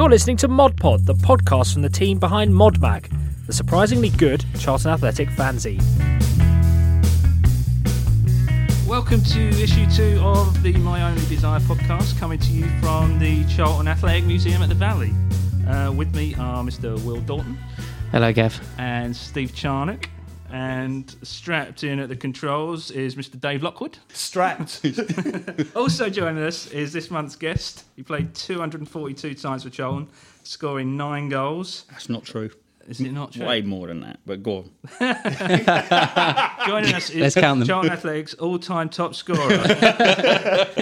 You're listening to ModPod, the podcast from the team behind Modmag, the surprisingly good Charlton Athletic fanzine. Welcome to issue two of the My Only Desire podcast, coming to you from the Charlton Athletic Museum at the Valley. Uh, with me are Mr. Will Dalton Hello, Gav. and Steve Charnock, and strapped in at the controls is Mr. Dave Lockwood. Strapped. Also joining us is this month's guest. He played 242 times for Charlton, scoring nine goals. That's not true. Is it not true? Way more than that, but go on. Joining us is Let's count them. Charlton Athletics all-time top scorer.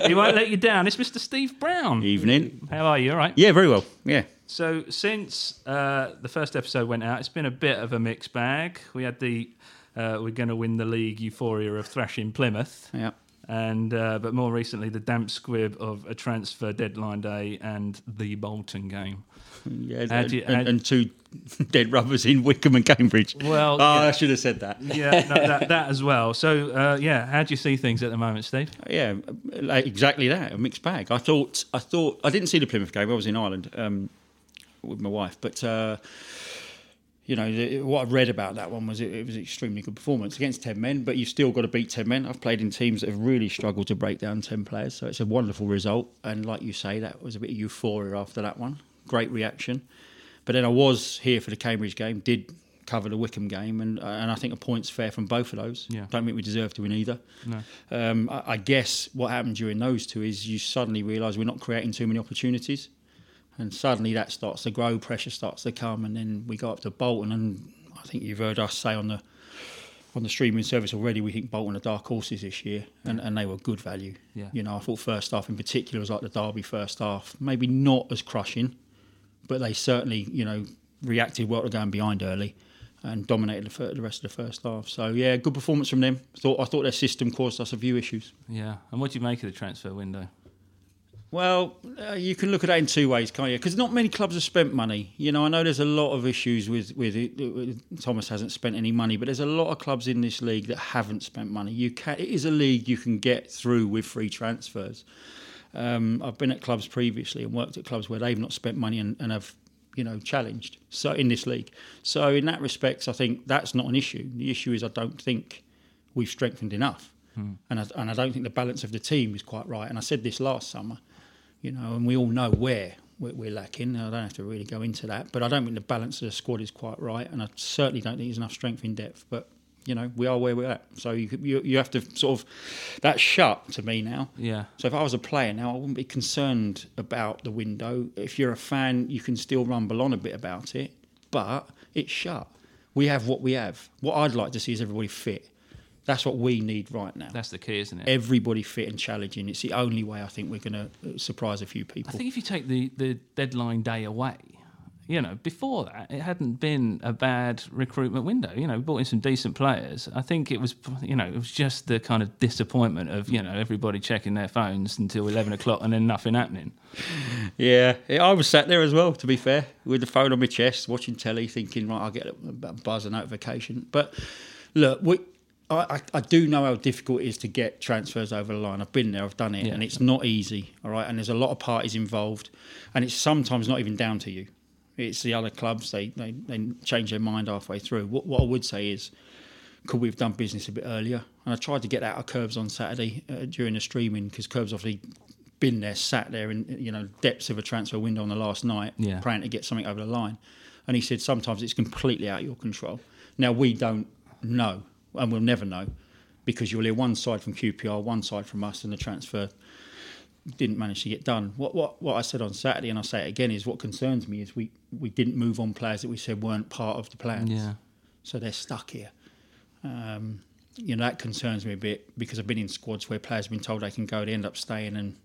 he won't let you down. It's Mr. Steve Brown. Evening. How are you? All right. Yeah, very well. Yeah. So since uh, the first episode went out, it's been a bit of a mixed bag. We had the uh, we're going to win the league euphoria of thrashing Plymouth, Yeah. and uh, but more recently the damp squib of a transfer deadline day and the Bolton game. Yeah, and, you- and- and two dead rubbers in Wycombe and Cambridge. Well, oh, yeah. I should have said that. Yeah, no, that, that as well. So uh, yeah, how do you see things at the moment, Steve? Yeah, like exactly that. A mixed bag. I thought. I thought. I didn't see the Plymouth game. I was in Ireland um, with my wife, but. Uh, you know the, what I read about that one was it, it was an extremely good performance against ten men, but you've still got to beat ten men. I've played in teams that have really struggled to break down ten players, so it's a wonderful result. And like you say, that was a bit of euphoria after that one. Great reaction. But then I was here for the Cambridge game, did cover the Wycombe game, and and I think a point's fair from both of those. Yeah. Don't think we deserve to win either. No. Um, I, I guess what happened during those two is you suddenly realise we're not creating too many opportunities, and suddenly that starts to grow, pressure starts to come, and then we go up to Bolton, and I think you've heard us say on the on the streaming service already, we think Bolton are dark horses this year, and, and they were good value. Yeah. You know, I thought first half in particular was like the Derby first half, maybe not as crushing, but they certainly, you know, reacted well to going behind early and dominated the, the rest of the first half. So yeah, good performance from them. Thought I thought their system caused us a few issues. Yeah. And what do you make of the transfer window? Well, uh, you can look at that in two ways, can't you? Because not many clubs have spent money. You know, I know there's a lot of issues with with, it, Thomas hasn't spent any money, but there's a lot of clubs in this league that haven't spent money. You can, it is a league you can get through with free transfers. Um, I've been at clubs previously and worked at clubs where they've not spent money and, and have you know challenged. So in this league, so in that respect, I think that's not an issue. The issue is I don't think we've strengthened enough, and I, and I don't think the balance of the team is quite right. And I said this last summer you know, and we all know where we're, lacking. I don't have to really go into that, but I don't think the balance of the squad is quite right, and I certainly don't think there's enough strength in depth. But you know, we are where we're at, so you you, you have to sort of that's shut to me now. Yeah. So if I was a player now, I wouldn't be concerned about the window. If you're a fan, you can still rumble on a bit about it, but it's shut. We have what we have. What I'd like to see is everybody fit. That's what we need right now That's the key, isn't it? everybody fit and challenging. It's the only way I think we're going to uh, surprise a few people. I think if you take the, the deadline day away, you know, before that, it hadn't been a bad recruitment window. You know, we brought in some decent players. I think it was, you know, it was just the kind of disappointment of, you know, everybody checking their phones until 11 o'clock and then nothing happening. yeah, yeah, I was sat there as well. To be fair, with the phone on my chest, watching telly, thinking, right, I'll get a buzz a notification. But look, we. I, I- do know how difficult it is to get transfers over the line. I've been there, I've done it, Yeah. and it's not easy. All right, and there's a lot of parties involved, and it's sometimes not even down to you. It's the other clubs; they they, they change their mind halfway through. What, what I would say is, could we have done business a bit earlier? And I tried to get out of Curbs on Saturday uh, during the streaming because Curbs obviously been there, sat there in you know depths of a transfer window on the last night, Yeah. praying to get something over the line. And he said sometimes it's completely out of your control. Now we don't know, and we'll never know, because you'll hear one side from QPR, one side from us, and the transfer didn't manage to get done. What what what I said on Saturday, and I say it again, is what concerns me is we we didn't move on players that we said weren't part of the plans Yeah. so they're stuck here. Um, you know that concerns me a bit because I've been in squads where players have been told they can go, they end up staying, and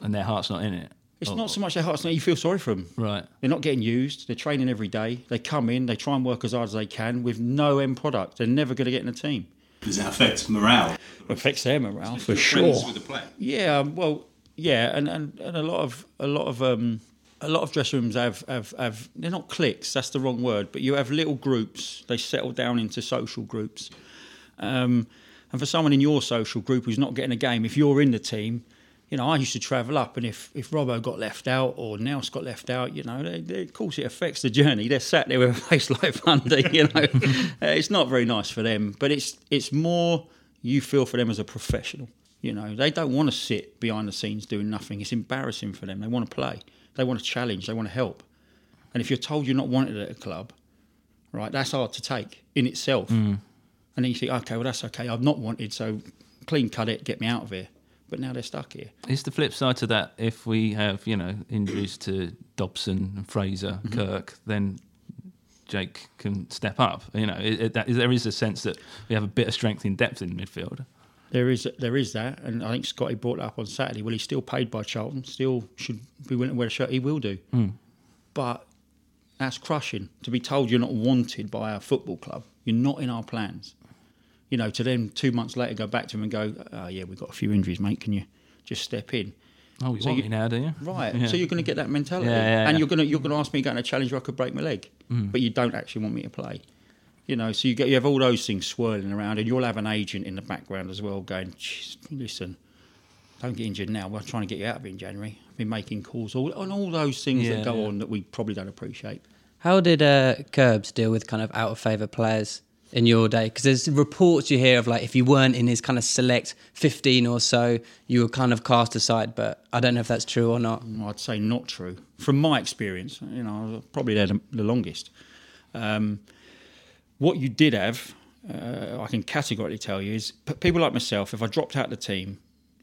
And their heart's not in it. It's Oh, not so much their hearts. No, you feel sorry for them. Right. They're not getting used. They're training every day. They come in, they try and work as hard as they can with no end product. They're never going to get in a team. Does that affect morale? It affects their morale for sure. with the. Yeah, um, well, yeah, and, and, and a lot of a lot of um, a lot of dressing rooms have, have have they're not cliques. That's the wrong word, but you have little groups. They settle down into social groups. Um, and for someone in your social group who's not getting a game, if you're in the team, you know, I used to travel up, and if if Robbo got left out or Nels got left out, you know, they, they, of course it affects the journey. They're sat there with a face like thunder, you know. Uh, it's not very nice for them, but it's it's more you feel for them as a professional. You know, they don't want to sit behind the scenes doing nothing. It's embarrassing for them. They want to play. They want to challenge. They want to help. And if you're told you're not wanted at a club, right, that's hard to take in itself. And then you think, okay, well, that's okay. I'm not wanted, so clean cut it, get me out of here. But now they're stuck here. It's the flip side to that if we have, you know, injuries to Dobson and Fraser, Mm-hmm. Kirk, then Jake can step up? You know, it, it, that, there is a sense that we have a bit of strength in depth in midfield. There is there is that, and I think Scotty brought that up on Saturday. Well, he's still paid by Charlton, still should be willing to wear a shirt. He will do, but that's crushing to be told you're not wanted by our football club. You're not in our plans. You know, to then two months later go back to him and go, oh, "Yeah, we've got a few injuries, mate. Can you just step in?" Oh, you So want you- me now, do you? Right. Yeah. So you're going to get that mentality, Yeah, yeah, and you're going to you're going to ask me going to challenge where I could break my leg, but you don't actually want me to play. You know, so you get you have all those things swirling around, and you'll have an agent in the background as well going, listen, don't get injured now. We're trying to get you out of it in January. I've been making calls, all and all those things Yeah, that go yeah. on that we probably don't appreciate. How did uh, Curbs deal with kind of out of favour players in your day? Because there's reports you hear of like if you weren't in his kind of select 15 or so, you were kind of cast aside. But I don't know if that's true or not. I'd say not true. From my experience, you know, probably there the, longest. Um, what you did have, uh, I can categorically tell you, is people like myself, if I dropped out of the team,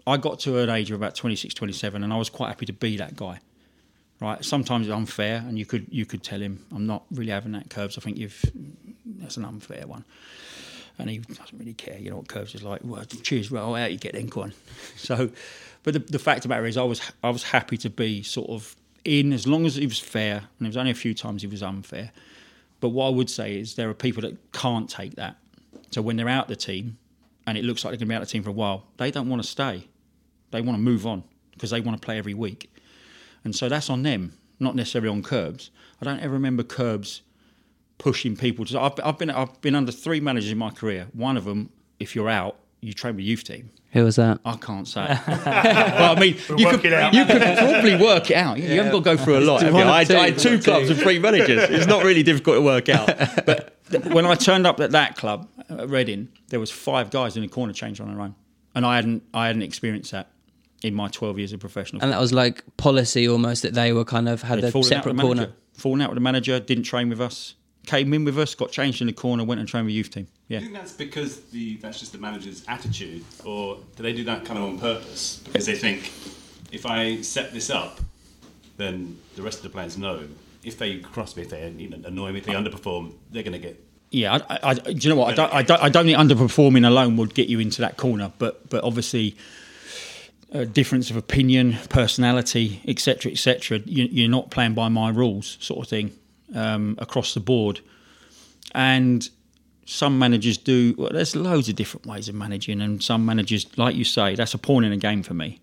I got to an age of about 26, 27, and I was quite happy to be that guy. Right? Sometimes it's unfair, and you could you could tell him, "I'm not really having that curbs. I think you've that's an unfair one." And he doesn't really care. You know what curbs is like. Well, cheers, well, out you get then, go on. So, but the, the fact of the matter is, I was I was happy to be sort of in as long as it was fair, and there was only a few times it was unfair. But what I would say is there are people that can't take that. So when they're out the team, and it looks like they're going to be out the team for a while, they don't want to stay. They want to move on because they want to play every week. And so that's on them, not necessarily on Curbs. I don't ever remember Curbs pushing people to. I've, I've been I've been under three managers in my career. One of them, if you're out, you train with youth team. Who was that? I can't say. well, I mean, you could, you could probably work it out. You haven't got to go through a lot. have you? I, had, two, I had two clubs two. and three managers. It's not really difficult to work out. But th- when I turned up at that club at Reading, there was five guys in the corner change on their own, and I hadn't I hadn't experienced that in my 12 years of professional. And that was like policy almost that they were kind of had They'd a separate corner. manager. Fallen out with the manager, didn't train with us. Came in with us, got changed in the corner, went and trained with youth team. Yeah. Do you think that's because the that's just the manager's attitude, or do they do that kind of on purpose because they think if I set this up, then the rest of the players know if they cross me, if they you know, annoy me, if they underperform, they're going to get. Yeah, I, I, I, do you know what? I don't, I, don't, I don't think underperforming alone would get you into that corner, but but obviously, a difference of opinion, personality, etc., etc. You, you're not playing by my rules, sort of thing, um, across the board. And some managers do. Well, there's loads of different ways of managing, and some managers, like you say, that's a pawn in a game for me.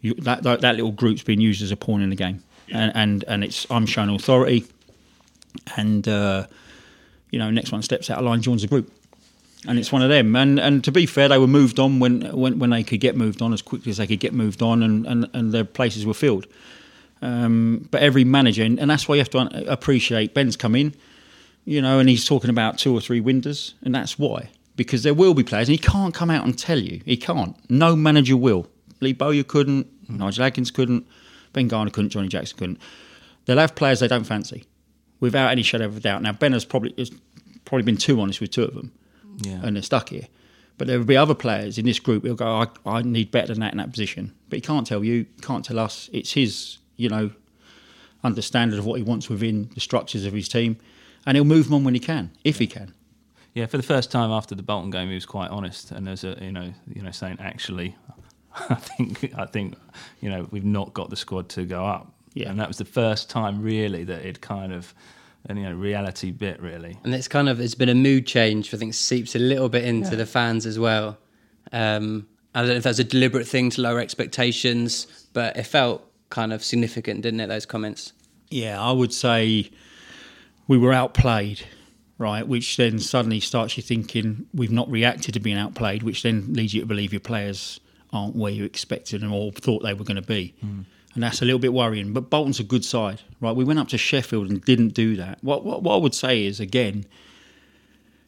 You, that, that that little group's being used as a pawn in the game, and and and it's I'm showing authority, and. Uh, you know, next one steps out of line, joins the group. And it's one of them. And and to be fair, they were moved on when when, when they could get moved on as quickly as they could get moved on, and, and, and their places were filled. Um, but every manager, and, and that's why you have to appreciate Ben's come in, you know, and he's talking about two or three windows, and that's why. Because there will be players, and he can't come out and tell you. He can't. No manager will. Lee Bowyer couldn't, Nigel Adkins couldn't, Ben Garner couldn't, Johnny Jackson couldn't. They'll have players they don't fancy without any shadow of a doubt. Now Ben has probably has probably been too honest with two of them, Yeah. and they're stuck here. But there will be other players in this group who'll go, I, I need better than that in that position. But he can't tell you, can't tell us. It's his, you know, understanding of what he wants within the structures of his team, and he'll move them on when he can, if he can. Yeah, for the first time after the Bolton game, he was quite honest, and there's a you know you know saying actually, I think I think you know we've not got the squad to go up. Yeah. and that was the first time really that it kind of, and you know reality bit really. And it's kind of it's been a mood change. I think seeps a little bit into the fans as well. Um, I don't know if that's a deliberate thing to lower expectations, but it felt kind of significant, didn't it? Those comments. Yeah, I would say we were outplayed, right? Which then suddenly starts you thinking we've not reacted to being outplayed, which then leads you to believe your players aren't where you expected them or thought they were going to be. Hmm. And that's a little bit worrying. But Bolton's a good side, right? We went up to Sheffield and didn't do that. What, what, what I would say is, again,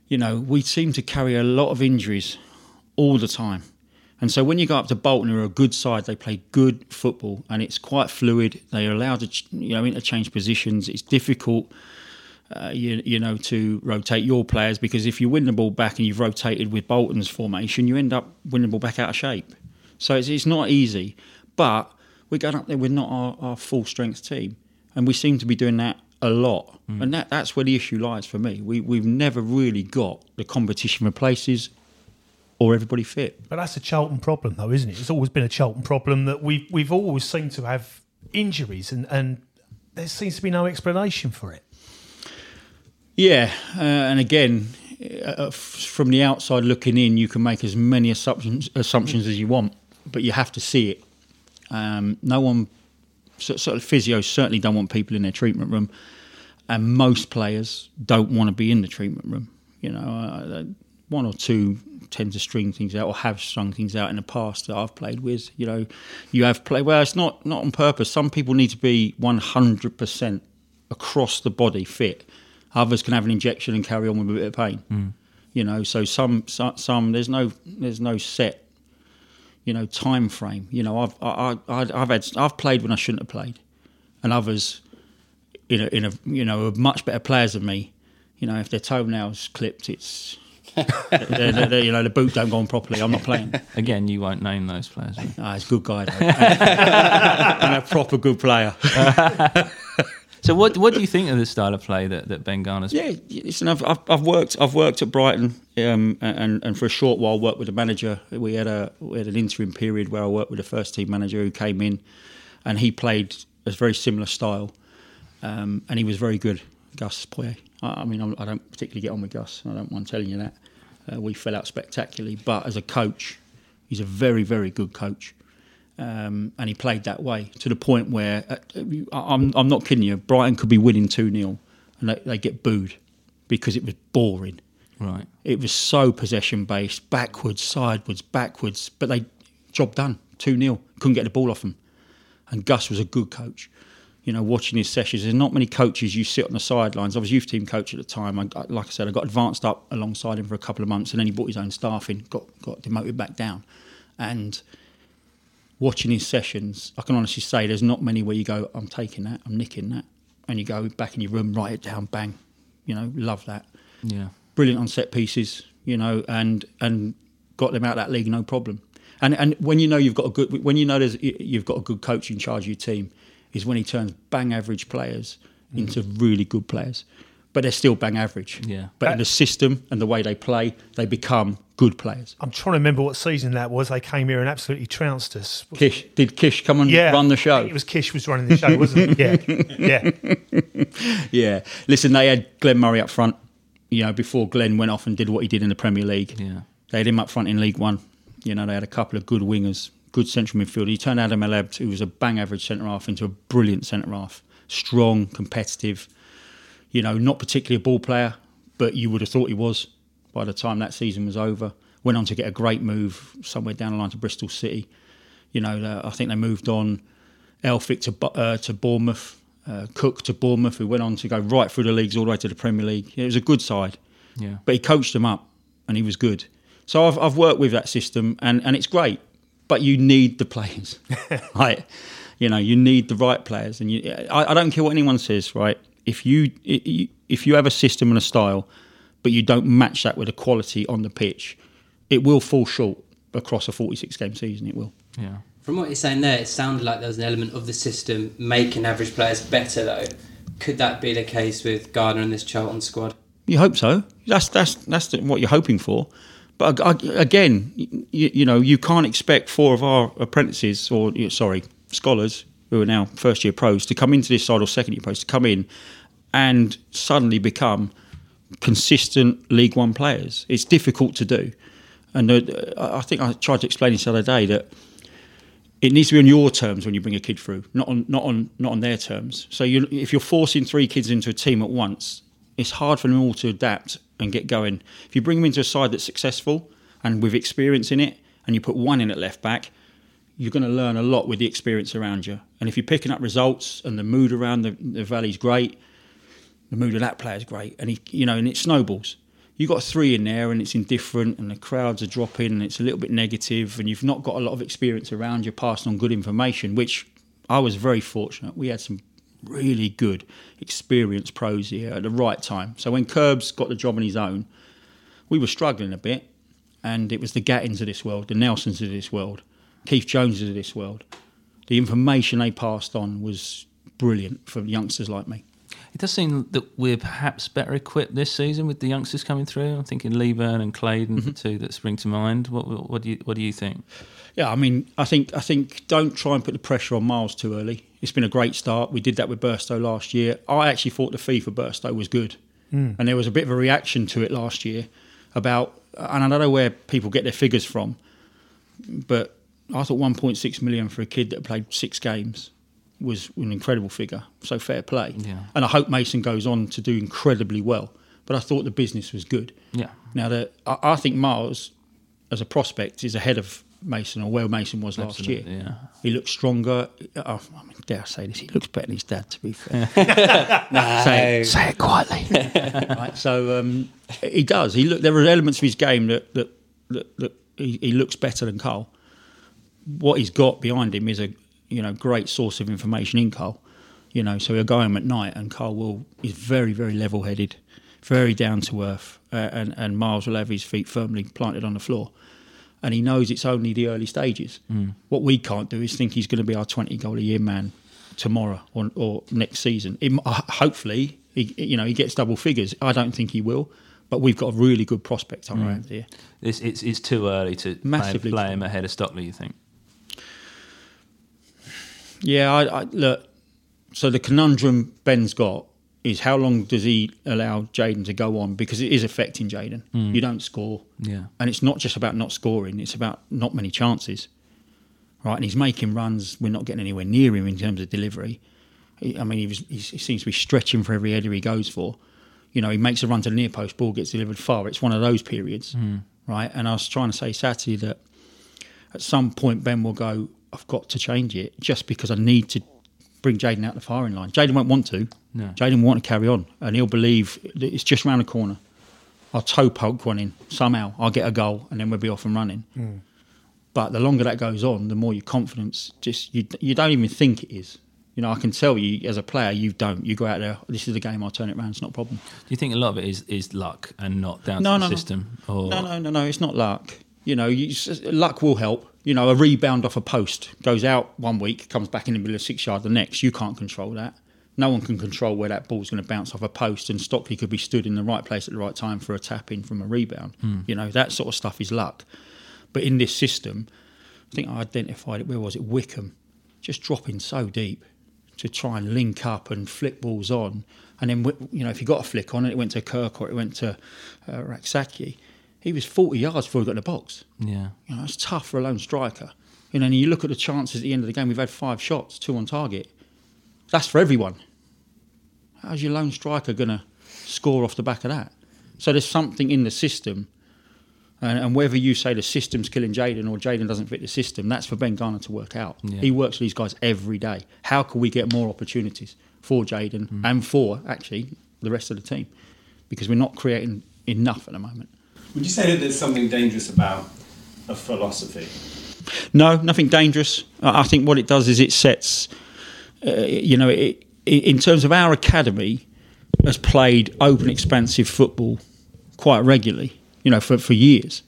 you know, we seem to carry a lot of injuries all the time. And so when you go up to Bolton, who are a good side, they play good football and it's quite fluid. They are allowed to, you know, interchange positions. It's difficult, uh, you, you know, to rotate your players because if you win the ball back and you've rotated with Bolton's formation, you end up winning the ball back out of shape. So it's, it's not easy. But we're going up there with not our, our full strength team. And we seem to be doing that a lot. And that, that's where the issue lies for me. We, we've never really got the competition for places or everybody fit. But that's a Charlton problem, though, isn't it? It's always been a Charlton problem that we've we've always seemed to have injuries, and, and there seems to be no explanation for it. Yeah, uh, and again, uh, from the outside looking in, you can make as many assumptions assumptions as you want, but you have to see it. Um, no one, sort of physios certainly don't want people in their treatment room, and most players don't want to be in the treatment room. You know, uh, one or two tend to string things out or have strung things out in the past that I've played with. You know, you have played. Well, it's not not on purpose. Some people need to be one hundred percent across the body fit. Others can have an injection and carry on with a bit of pain. Hmm. You know, so some, some some there's no there's no set you know time frame. You know, I've I, I, I've had I've played when I shouldn't have played, and others in a, in a you know are much better players than me. You know, if their toenails clipped, it's they're- they're- they're- you know the boot don't go on properly. I'm not playing. Again, you won't name those players. will you? Ah, he's a good guy, though. and a proper good player. So, what what do you think of the style of play that, that Ben Garner's? Yeah, listen, I've, I've, I've worked I've worked at Brighton, um, and and for a short while worked with a manager. We had a we had an interim period where I worked with a first team manager who came in, and he played a very similar style, um, and he was very good. Gus Poyet. I, I mean, I'm, I don't particularly get on with Gus. I don't mind telling you that. Uh, we fell out spectacularly, but as a coach, he's a very very good coach. Um, and he played that way to the point where uh, I'm, I'm not kidding you. Brighton could be winning 2 0 and they, they get booed because it was boring. Right. It was so possession based, backwards, sideways, backwards, but they job done 2 0. Couldn't get the ball off them. And Gus was a good coach. You know, watching his sessions, there's not many coaches you sit on the sidelines. I was youth team coach at the time. I, like I said, I got advanced up alongside him for a couple of months, and then he brought his own staff in, got got demoted back down, and watching his sessions, I can honestly say there's not many where you go, I'm taking that, I'm nicking that, and you go back in your room, write it down, bang, you know, love that. Yeah. Brilliant on set pieces, you know, and and got them out of that league no problem. And and when you know you've got a good, when you know there's you've got a good coach in charge of your team, is when he turns bang average players mm. into really good players, but they're still bang average. Yeah. But in uh, the system and the way they play, they become good players. I'm trying to remember what season that was. They came here and absolutely trounced us. Kish did Kish come and Yeah, run the show? It was Kish was running the show, wasn't it? Yeah, yeah. Yeah. Listen, they had Glenn Murray up front, you know, before Glenn went off and did what he did in the Premier League. Yeah. They had him up front in League One. You know, they had a couple of good wingers, good central midfielder. He turned Adam El-Abd, who was a bang average centre half, into a brilliant centre half. Strong, competitive, you know, not particularly a ball player, but you would have thought he was by the time that season was over. Went on to get a great move somewhere down the line to Bristol City. You know, I think they moved on Elphick to uh, to Bournemouth, uh, Cook to Bournemouth, who went on to go right through the leagues all the way to the Premier League. It was a good side, Yeah. but he coached them up and he was good. So I've, I've worked with that system and, and it's great, but you need the players, right? You know, you need the right players, and you, I, I don't care what anyone says, right? If you if you have a system and a style, but you don't match that with the quality on the pitch, it will fall short across a 46 game season. It will. Yeah. From what you're saying there, it sounded like there was an element of the system making average players better, though. Could that be the case with Garner and this Charlton squad? You hope so. That's that's that's what you're hoping for. But ag- ag- again, you, you know, you can't expect four of our apprentices, or sorry, scholars who are now first year pros, to come into this side or second year pros to come in and suddenly become consistent League One players. It's difficult to do, and uh, I think I tried to explain this the other day that it needs to be on your terms when you bring a kid through, not on not on not on their terms. So you, if you're forcing three kids into a team at once, it's hard for them all to adapt and get going. If you bring them into a side that's successful and with experience in it, and you put one in at left back, you're going to learn a lot with the experience around you. And if you're picking up results and the mood around the, the valley's great, the mood of that player is great, and he, you know, and it snowballs. You got three in there, and it's indifferent, and the crowds are dropping, and it's a little bit negative, and you've not got a lot of experience around you passing on good information. Which I was very fortunate. We had some really good, experienced pros here at the right time. So when Curbs got the job on his own, we were struggling a bit, and it was the Gattings of this world, the Nelsons of this world, Keith Joneses of this world. The information they passed on was brilliant for youngsters like me. It does seem that we're perhaps better equipped this season with the youngsters coming through. I'm thinking Leaburn and Clayden, Mm-hmm. the two that spring to mind. What, what, what do you What do you think? Yeah, I mean, I think I think don't try and put the pressure on Miles too early. It's been a great start. We did that with Burstow last year. I actually thought the fee for Burstow was good, hmm. and there was a bit of a reaction to it last year about, and I don't know where people get their figures from, but I thought 1.6 million for a kid that played six games was an incredible figure. So fair play, Yeah. and I hope Mason goes on to do incredibly well. But I thought the business was good. Yeah, Now, the, I, I think Miles, as a prospect, is ahead of Mason or where Mason was last year. Yeah. He looks stronger. Oh, I mean, dare I say this? He looks better than his dad, to be fair. say, it, say it quietly. right, so um, he does. He look. There are elements of his game that that, that, that he, he looks better than Carl. What he's got behind him is a you know great source of information in Carl. You know, so he'll go home at night, and Carl will is very very level headed, very down to earth, uh, and and Miles will have his feet firmly planted on the floor and he knows it's only the early stages. What we can't do is think he's going to be our 20 goal a year man tomorrow or, or next season. It, uh, hopefully, he, you know, he gets double figures. I don't think he will, but we've got a really good prospect on our hands here. it's, it's it's too early to Massively play too him ahead of Stockley. You think? Yeah, I, I look. So the conundrum Ben's got is how long does he allow Jayden to go on because it is affecting Jayden. Hmm. You don't score, Yeah. and it's not just about not scoring; it's about not many chances, right? And he's making runs. We're not getting anywhere near him in terms of delivery. I mean, he, was, he, seems to be stretching for every header he goes for. You know, he makes a run to the near post, ball gets delivered far. It's one of those periods, hmm. right? And I was trying to say Saturday that at some point Ben will go, I've got to change it just because I need to bring Jayden out the firing line. Jayden won't want to. No. Jayden will want to carry on and he'll believe that it's just round the corner. I'll toe poke one in somehow. I'll get a goal and then we'll be off and running. Hmm. But the longer that goes on, the more your confidence just you you don't even think it is. You know, I can tell you as a player, you don't. You go out there. This is the game. I'll turn it around. It's not a problem. Do you think a lot of it is, is luck and not down No, to no, the no. system? Or No, no, no, no. It's not luck. You know, you, luck will help. You know, a rebound off a post goes out one week, comes back in the middle of six yard the next. You can't control that. No one can control where that ball's going to bounce off a post, and Stockley could be stood in the right place at the right time for a tap in from a rebound. You know, that sort of stuff is luck. But in this system, I think I identified it. Where was it? Wycombe, just dropping so deep to try and link up and flick balls on. And then, you know, if you got a flick on it, it went to Kirk or it went to uh, Rak-Sakyi. He was 40 yards before he got in the box. yeah, You know, that's tough for a lone striker. You know, and you look at the chances at the end of the game, we've had five shots, two on target. That's for everyone. How's your lone striker going to score off the back of that? So there's something in the system. And, and whether you say the system's killing Jayden or Jayden doesn't fit the system, that's for Ben Garner to work out. Yeah. He works with these guys every day. How can we get more opportunities for Jayden mm. and for, actually, the rest of the team? Because we're not creating enough at the moment. Would you say that there's something dangerous about a philosophy? No, nothing dangerous. I think what it does is it sets, uh, you know, it, in terms of our academy, has played open, expansive football quite regularly. You know, for for years.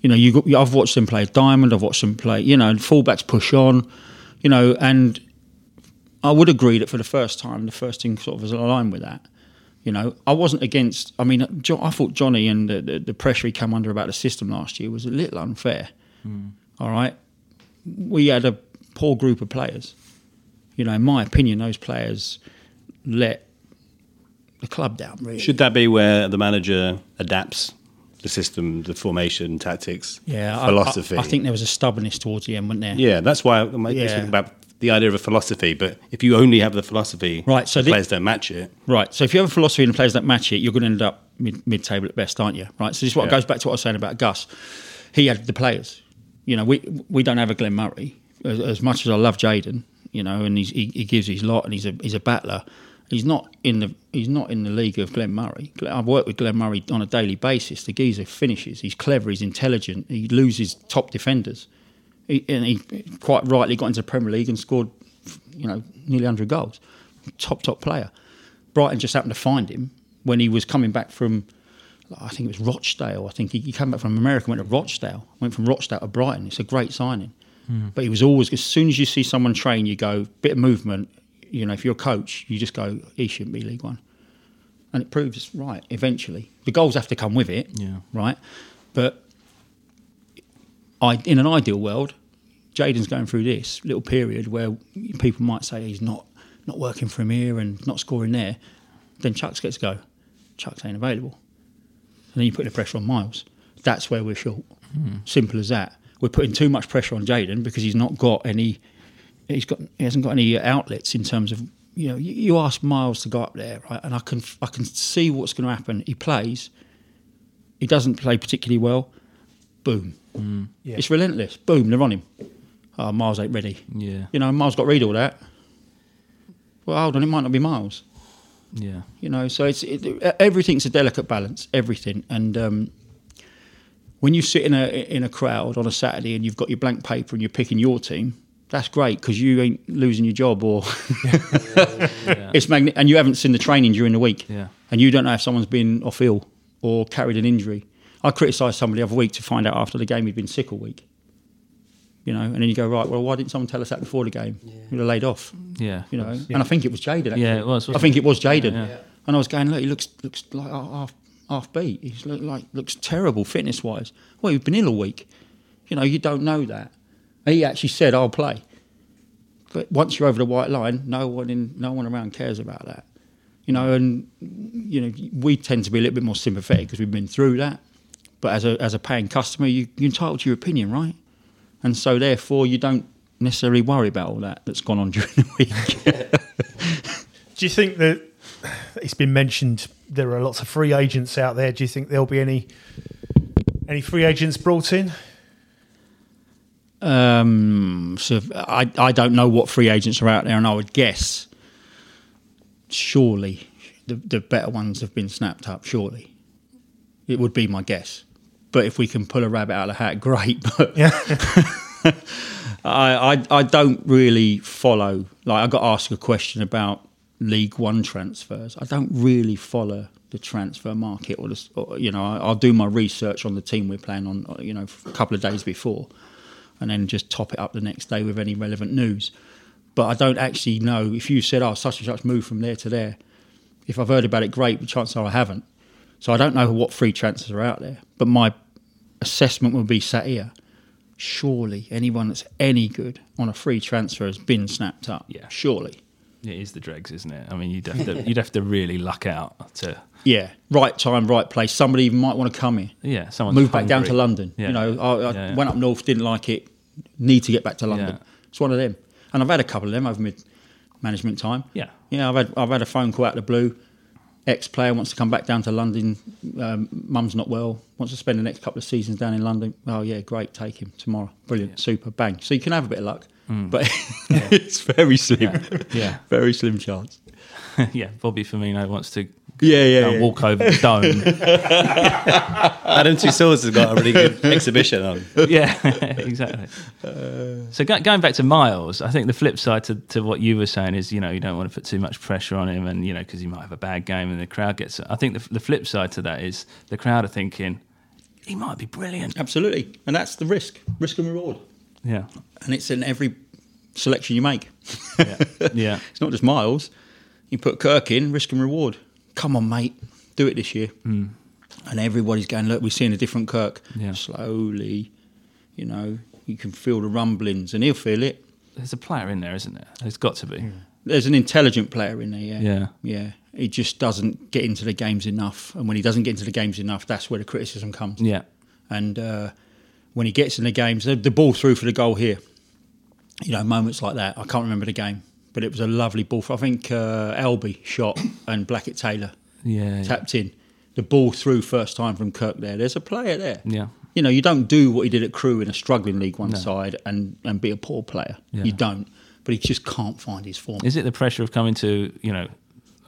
You know, you got, I've watched them play diamond. I've watched them play. You know, fullbacks push on. You know, and I would agree that for the first time, the first thing sort of was aligned with that. You know, I wasn't against. I mean, Jo- I thought Johnny and the, the, the pressure he came under about the system last year was a little unfair. Hmm. All right, we had a poor group of players. You know, in my opinion, those players let the club down. Really, Should that be where the manager adapts the system, the formation, tactics, yeah, philosophy? I, I think there was a stubbornness towards the end, wasn't there? Yeah, that's why I'm Yeah. thinking about the idea of a philosophy. But if you only have the philosophy, Right, so the players don't match it. Right. So if you have a philosophy and the players that match it, you're going to end up mid, mid-table at best, aren't you? Right. So this is what Yeah. goes back to what I was saying about Gus. He had the players. You know, we we don't have a Glenn Murray. As, as much as I love Jayden, you know, and he's, he he gives his lot, and he's a he's a battler. He's not in the he's not in the league of Glenn Murray. I've worked with Glenn Murray on a daily basis. The geezer finishes. He's clever. He's intelligent. He loses top defenders, he, and he quite rightly got into the Premier League and scored, you know, nearly hundred goals. Top top player. Brighton just happened to find him when he was coming back from, I think it was Rochdale. I think he, he came back from America, went to Rochdale, went from Rochdale to Brighton. It's a great signing. Hmm. But he was always, as soon as you see someone train, you go, bit of movement. You know, if you're a coach, you just go, he shouldn't be League One. And it proves right eventually. The goals have to come with it, Yeah. right? But I, in an ideal world, Jayden's going through this little period where people might say he's not not working from here and not scoring there. Then Chuks gets to go. Chuks ain't available. And then you put the pressure on Miles. That's where we're short. Hmm. Simple as that. We're putting too much pressure on Jayden because he's not got any. He's got. He hasn't got any outlets in terms of. You know, you, you ask Miles to go up there, right? And I can I can see what's going to happen. He plays. He doesn't play particularly well. Boom. Yeah. It's relentless. Boom. They're on him. Oh, Miles ain't ready. Yeah. You know, Miles got read all that. Well, hold on, it might not be Miles. Yeah. You know, so it's it, everything's a delicate balance, everything. And um, when you sit in a in a crowd on a Saturday and you've got your blank paper and you're picking your team, that's great because you ain't losing your job or it's magni- and you haven't seen the training during the week. Yeah. And you don't know if someone's been off ill or carried an injury. I criticised somebody the other week to find out after the game he'd been sick all week. You know, and then you go right. Well, why didn't someone tell us that before the game? We'd have laid off. Yeah. You know, and I think it was Jayden. Actually. Yeah, it was, I think it was Jayden. Yeah. And I was going, look, he looks looks like half half beat. He's look like looks terrible fitness wise. Well, he's been ill all week. You know, you don't know that. He actually said, "I'll play." But once you're over the white line, no one in no one around cares about that. You know, and you know we tend to be a little bit more sympathetic because we've been through that. But as a as a paying customer, you, you're entitled to your opinion, right? And so therefore, you don't necessarily worry about all that that's gone on during the week. Do you think that it's been mentioned there are lots of free agents out there? Do you think there'll be any any free agents brought in? Um, so I, I don't know what free agents are out there, and I would guess surely the, the better ones have been snapped up. Surely, it would be my guess. But if we can pull a rabbit out of the hat, great. But Yeah. I, I I don't really follow. Like I got asked a question about League One transfers. I don't really follow the transfer market, or, the, or you know, I, I'll do my research on the team we're playing on. Uh, you know, a couple of days before, and then just top it up the next day with any relevant news. But I don't actually know if you said, "Oh, such and such moved from there to there." If I've heard about it, great. But chances are I haven't. So I don't know what free transfers are out there. But my assessment would be sat here surely anyone that's any good on a free transfer has been snapped up. Yeah. Surely. It is the dregs, isn't it? I mean, you'd have to you'd have to really luck out to Yeah. Right time, right place. Somebody even might want to come here. yeah. Someone Move back down to London. Yeah. You know, I, I Yeah, yeah. went up north, didn't like it, need to get back to London. It's one of them. And I've had a couple of them over mid management time. Yeah. Yeah, I've had I've had a phone call out of the blue. Ex player wants to come back down to London. Um, Mum's not well. Wants to spend the next couple of seasons down in London. Oh yeah, great. Take him tomorrow. Brilliant. Super. Bang. So you can have a bit of luck, but it's very slim. Mm. Yeah. very slim chance. yeah. Bobby Firmino wants to Yeah, yeah. and yeah. walk over the dome. Madame Tussauds has got a really good exhibition on. yeah, exactly. so go, going back to Miles, I think the flip side to, to what you were saying is, you know, you don't want to put too much pressure on him, and you know, because he might have a bad game and the crowd gets. I think the, the flip side to that is the crowd are thinking he might be brilliant. Absolutely, and that's the risk, risk and reward, Yeah, and it's in every selection you make. yeah, yeah. It's not just Miles. You put Kirk in, risk and reward. Come on, mate, do it this year. And everybody's going, look, we're seeing a different Kirk. Yeah. Slowly, you know, you can feel the rumblings, and he'll feel it. There's a player in there, isn't there? There's got to be. There's an intelligent player in there, yeah. Yeah. Yeah. He just doesn't get into the games enough. And when he doesn't get into the games enough, that's where the criticism comes. Yeah, And uh, when he gets in the games, the, the ball through for the goal here, you know, moments like that. I can't remember the game, but it was a lovely ball. For, I think uh, Albie shot and Blackett Taylor yeah, yeah. tapped in. The ball through first time from Kirk there. There's a player there. yeah. You know, you don't do what he did at Crewe in a struggling League One side and, and be a poor player. Yeah. You don't. But he just can't find his form. Is it the pressure of coming to you know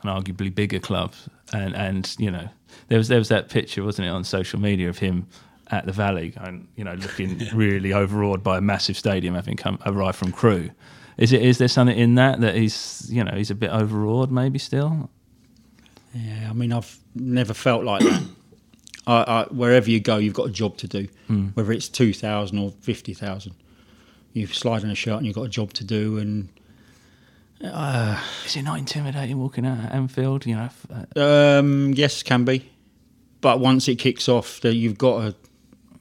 an arguably bigger club and and you know there was there was that picture wasn't it on social media of him at the Valley and you know looking really overawed by a massive stadium having come arrived from Crewe. Is it is there something in that that he's you know he's a bit overawed maybe still? Yeah, I mean, I've never felt like that. I, I, wherever you go, you've got a job to do, whether it's 2,000 or 50,000. You slide in a shirt and you've got a job to do. And Is it not intimidating walking out at Anfield? You know, uh, um, yes, can be. But once it kicks off, then you've got to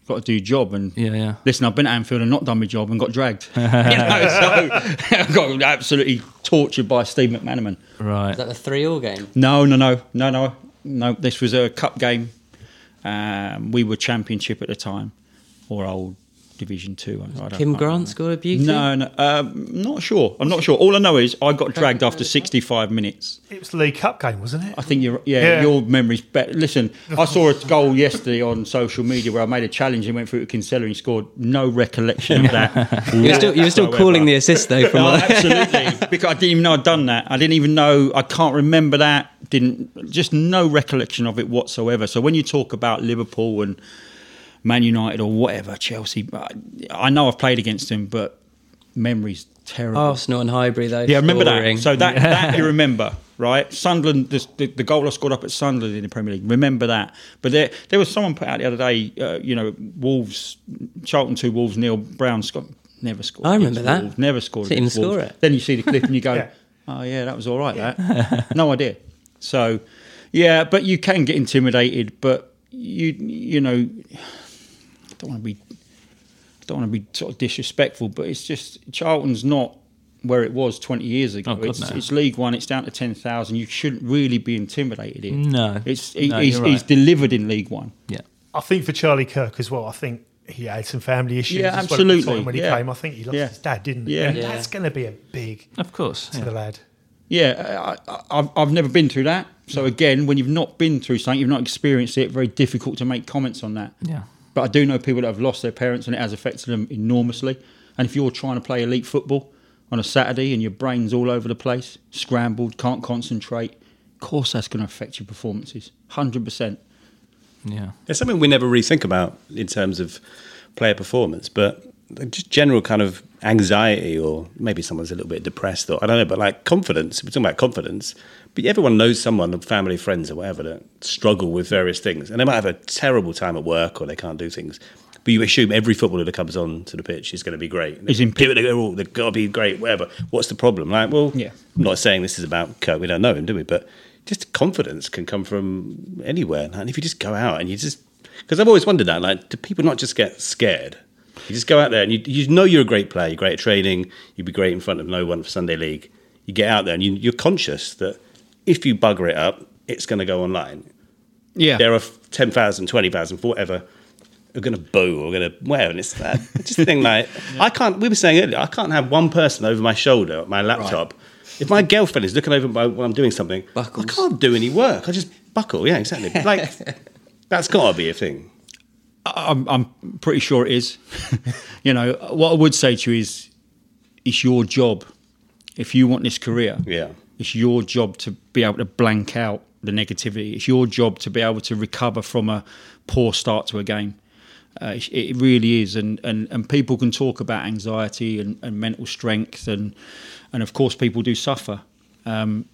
got to do your job. And yeah, yeah. listen, I've been at Anfield and not done my job and got dragged. you know, so I got absolutely tortured by Steve McManaman. Right. Is that the three all game? No, no, no, no, no, no. This was a cup game. Um, we were championship at the time, or old Division Two. I, I don't, Kim Grant know. scored a beauty. No, no, um, not sure. I'm not sure. All I know is I got dragged after 65 minutes. It was the League Cup game, wasn't it? I think you're, yeah, Yeah. your memory's better. Listen, I saw a goal yesterday on social media where I made a challenge and went through to Kinsella and he scored. No recollection of that. You were still, you were still calling the assist though from like, absolutely. because I didn't even know I'd done that. I didn't even know. I can't remember that. Didn't just no recollection of it whatsoever. So when you talk about Liverpool and Man United or whatever, Chelsea, I, I know I've played against him, but memory's terrible. Arsenal and Highbury though. Yeah, I remember scoring. that. So that, that you remember, right? Sunderland, the, the, the goal I scored up at Sunderland in the Premier League. Remember that. But there, there was someone put out the other day. Uh, you know, Wolves, Charlton two Wolves. Neil Brown scored, never scored. I remember that. Wolves, never scored. Didn't against even Wolves. score it. Then you see the clip and you go, Yeah. "Oh yeah, that was all right." That no idea. So yeah, but you can get intimidated. But you you know, I don't want to be I don't want to be sort of disrespectful, but it's just Charlton's not where it was 20 years ago. Oh, God, it's, no. it's League One. It's down to 10,000. You shouldn't really be intimidated. In. No. it's he, No, he's, you're he's delivered in League One. Yeah. I think for Charlie Kirk as well. I think he had some family issues. Yeah, as well absolutely, when he yeah. came, I think he lost Yeah. his dad, didn't he? Yeah. And Yeah. that's going to be a big Of course. to yeah. the lad. Yeah, I, I, I've, I've never been through that. So mm. again, when you've not been through something, you've not experienced it. Very difficult to make comments on that. Yeah. But I do know people that have lost their parents and it has affected them enormously. And if you're trying to play elite football on a Saturday and your brain's all over the place, scrambled, can't concentrate, of course that's going to affect your performances. 100%. Yeah. It's something we never really think about in terms of player performance, but just general kind of anxiety, or maybe someone's a little bit depressed, or I don't know, but like confidence. We're talking about confidence, but everyone knows someone, family, friends, or whatever, that struggle with various things, and they might have a terrible time at work or they can't do things. But you assume every footballer that comes on to the pitch is going to be great. Is in- People that go, oh, they've got to be great, whatever. What's the problem? Like, well, Yeah. I'm not saying this is about Kurt. We don't know him, do we? But just confidence can come from anywhere. And if you just go out and you just, because I've always wondered that, like, do people not just get scared? You just go out there and you, you know you're a great player, you're great at training, you'd be great in front of no one for Sunday league. You get out there and you, you're conscious that if you bugger it up, it's going to go online. Yeah. There are 10,000, 20,000, whatever, are going to boo or going to whatever. And it's that. Just thing like, I can't, we were saying earlier, I can't have one person over my shoulder at my laptop. If my girlfriend is looking over my, while I'm doing something, Buckles. I can't do any work. I just buckle. Yeah, exactly. Like, that's got to be a thing. I'm, I'm pretty sure it is. you know, what I would say to you is it's your job. If you want this career, Yeah. it's your job to be able to blank out the negativity. It's your job to be able to recover from a poor start to a game. Uh, it, it really is, and, and, and people can talk about anxiety and, and mental strength, and and of course people do suffer. Um,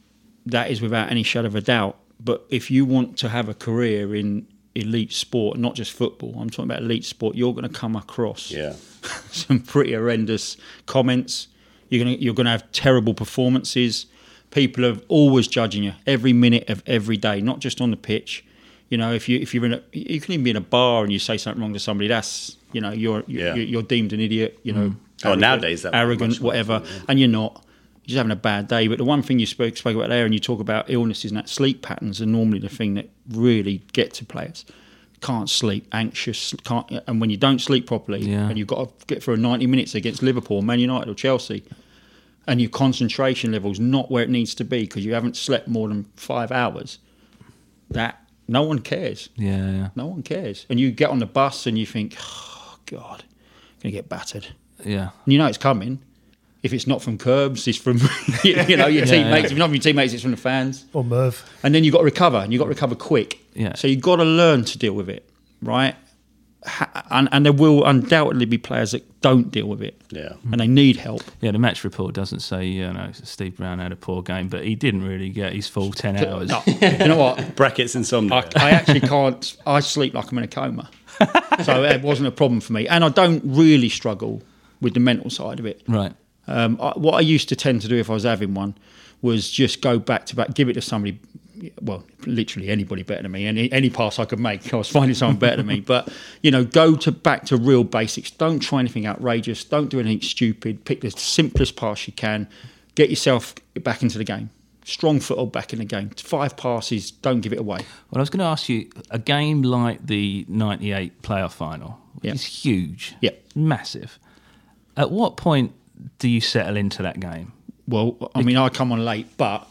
that is without any shadow of a doubt. But if you want to have a career in elite sport, not just football, I'm talking about elite sport, you're going to come across Yeah. some pretty horrendous comments. You're gonna you're gonna have terrible performances. People are always judging you every minute of every day, not just on the pitch. You know, if you if you're in a you can even be in a bar and you say something wrong to somebody, that's you know you're you're, you're deemed an idiot. You know, mm. Oh, nowadays that arrogant, whatever, yeah. and you're not. Just having a bad day. But the one thing you spoke spoke about there, and you talk about illnesses and that sleep patterns are normally the thing that really get to players. Can't sleep, anxious, can't, and when you don't sleep properly, Yeah. and you've got to get through 90 minutes against Liverpool, Man United, or Chelsea, and your concentration level's not where it needs to be because you haven't slept more than five hours, that no one cares. Yeah, yeah, No one cares. And you get on the bus and you think, oh, God, I'm going to get battered. yeah. And you know it's coming. If it's not from curbs, it's from you know your teammates. If not from your teammates, it's from the fans. Or Merv. And then you have got to recover, and you have got to recover quick. Yeah. So you have got to learn to deal with it, right? And, and there will undoubtedly be players that don't deal with it, Yeah. and they need help. Yeah, the match report doesn't say, you know, Steve Brown had a poor game, but he didn't really get his full 10 hours. No, you know what? Brackets insomnia. I, I actually can't. I sleep like I'm in a coma, so it wasn't a problem for me. And I don't really struggle with the mental side of it. Right. Um, I, what I used to tend to do if I was having one was just go back to back, give it to somebody, well, literally anybody better than me. Any any pass I could make, I was finding someone better than me. But you know, go to back to real basics. Don't try anything outrageous. Don't do anything stupid. Pick the simplest pass you can. Get yourself back into the game. Strong foothold back in the game. Five passes. Don't give it away. Well, I was going to ask you a game like the 98 playoff final Yeah. is huge, Yeah. massive. At what point do you settle into that game? Well, I mean, I come on late, but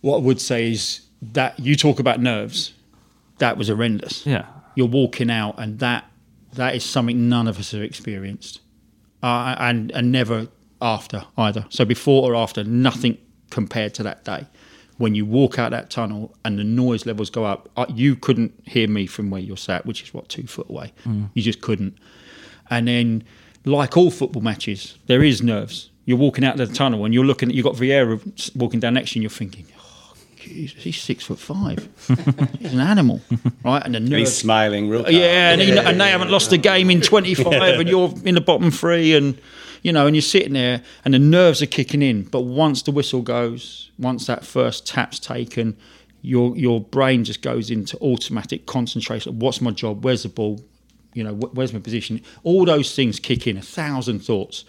what I would say is that you talk about nerves. That was horrendous. Yeah. You're walking out, and that that is something none of us have experienced, uh, and and never after either. So before or after, nothing compared to that day. When you walk out that tunnel and the noise levels go up, uh, you couldn't hear me from where you're sat, which is what two foot away. You just couldn't. And then, like all football matches, there is nerves. You're walking out of the tunnel and you're looking. You've got Vieira walking down next to you, and you're thinking, oh, Jesus, he's six foot five. he's an animal, right? And the nerves. he's smiling real calm. Yeah, and, he, and they haven't lost a game in 25, and you're in the bottom three, and you know, and you're sitting there, and the nerves are kicking in. But once the whistle goes, once that first tap's taken, your your brain just goes into automatic concentration. What's my job? Where's the ball? You know, wh- where's my position? All those things kick in. A thousand thoughts.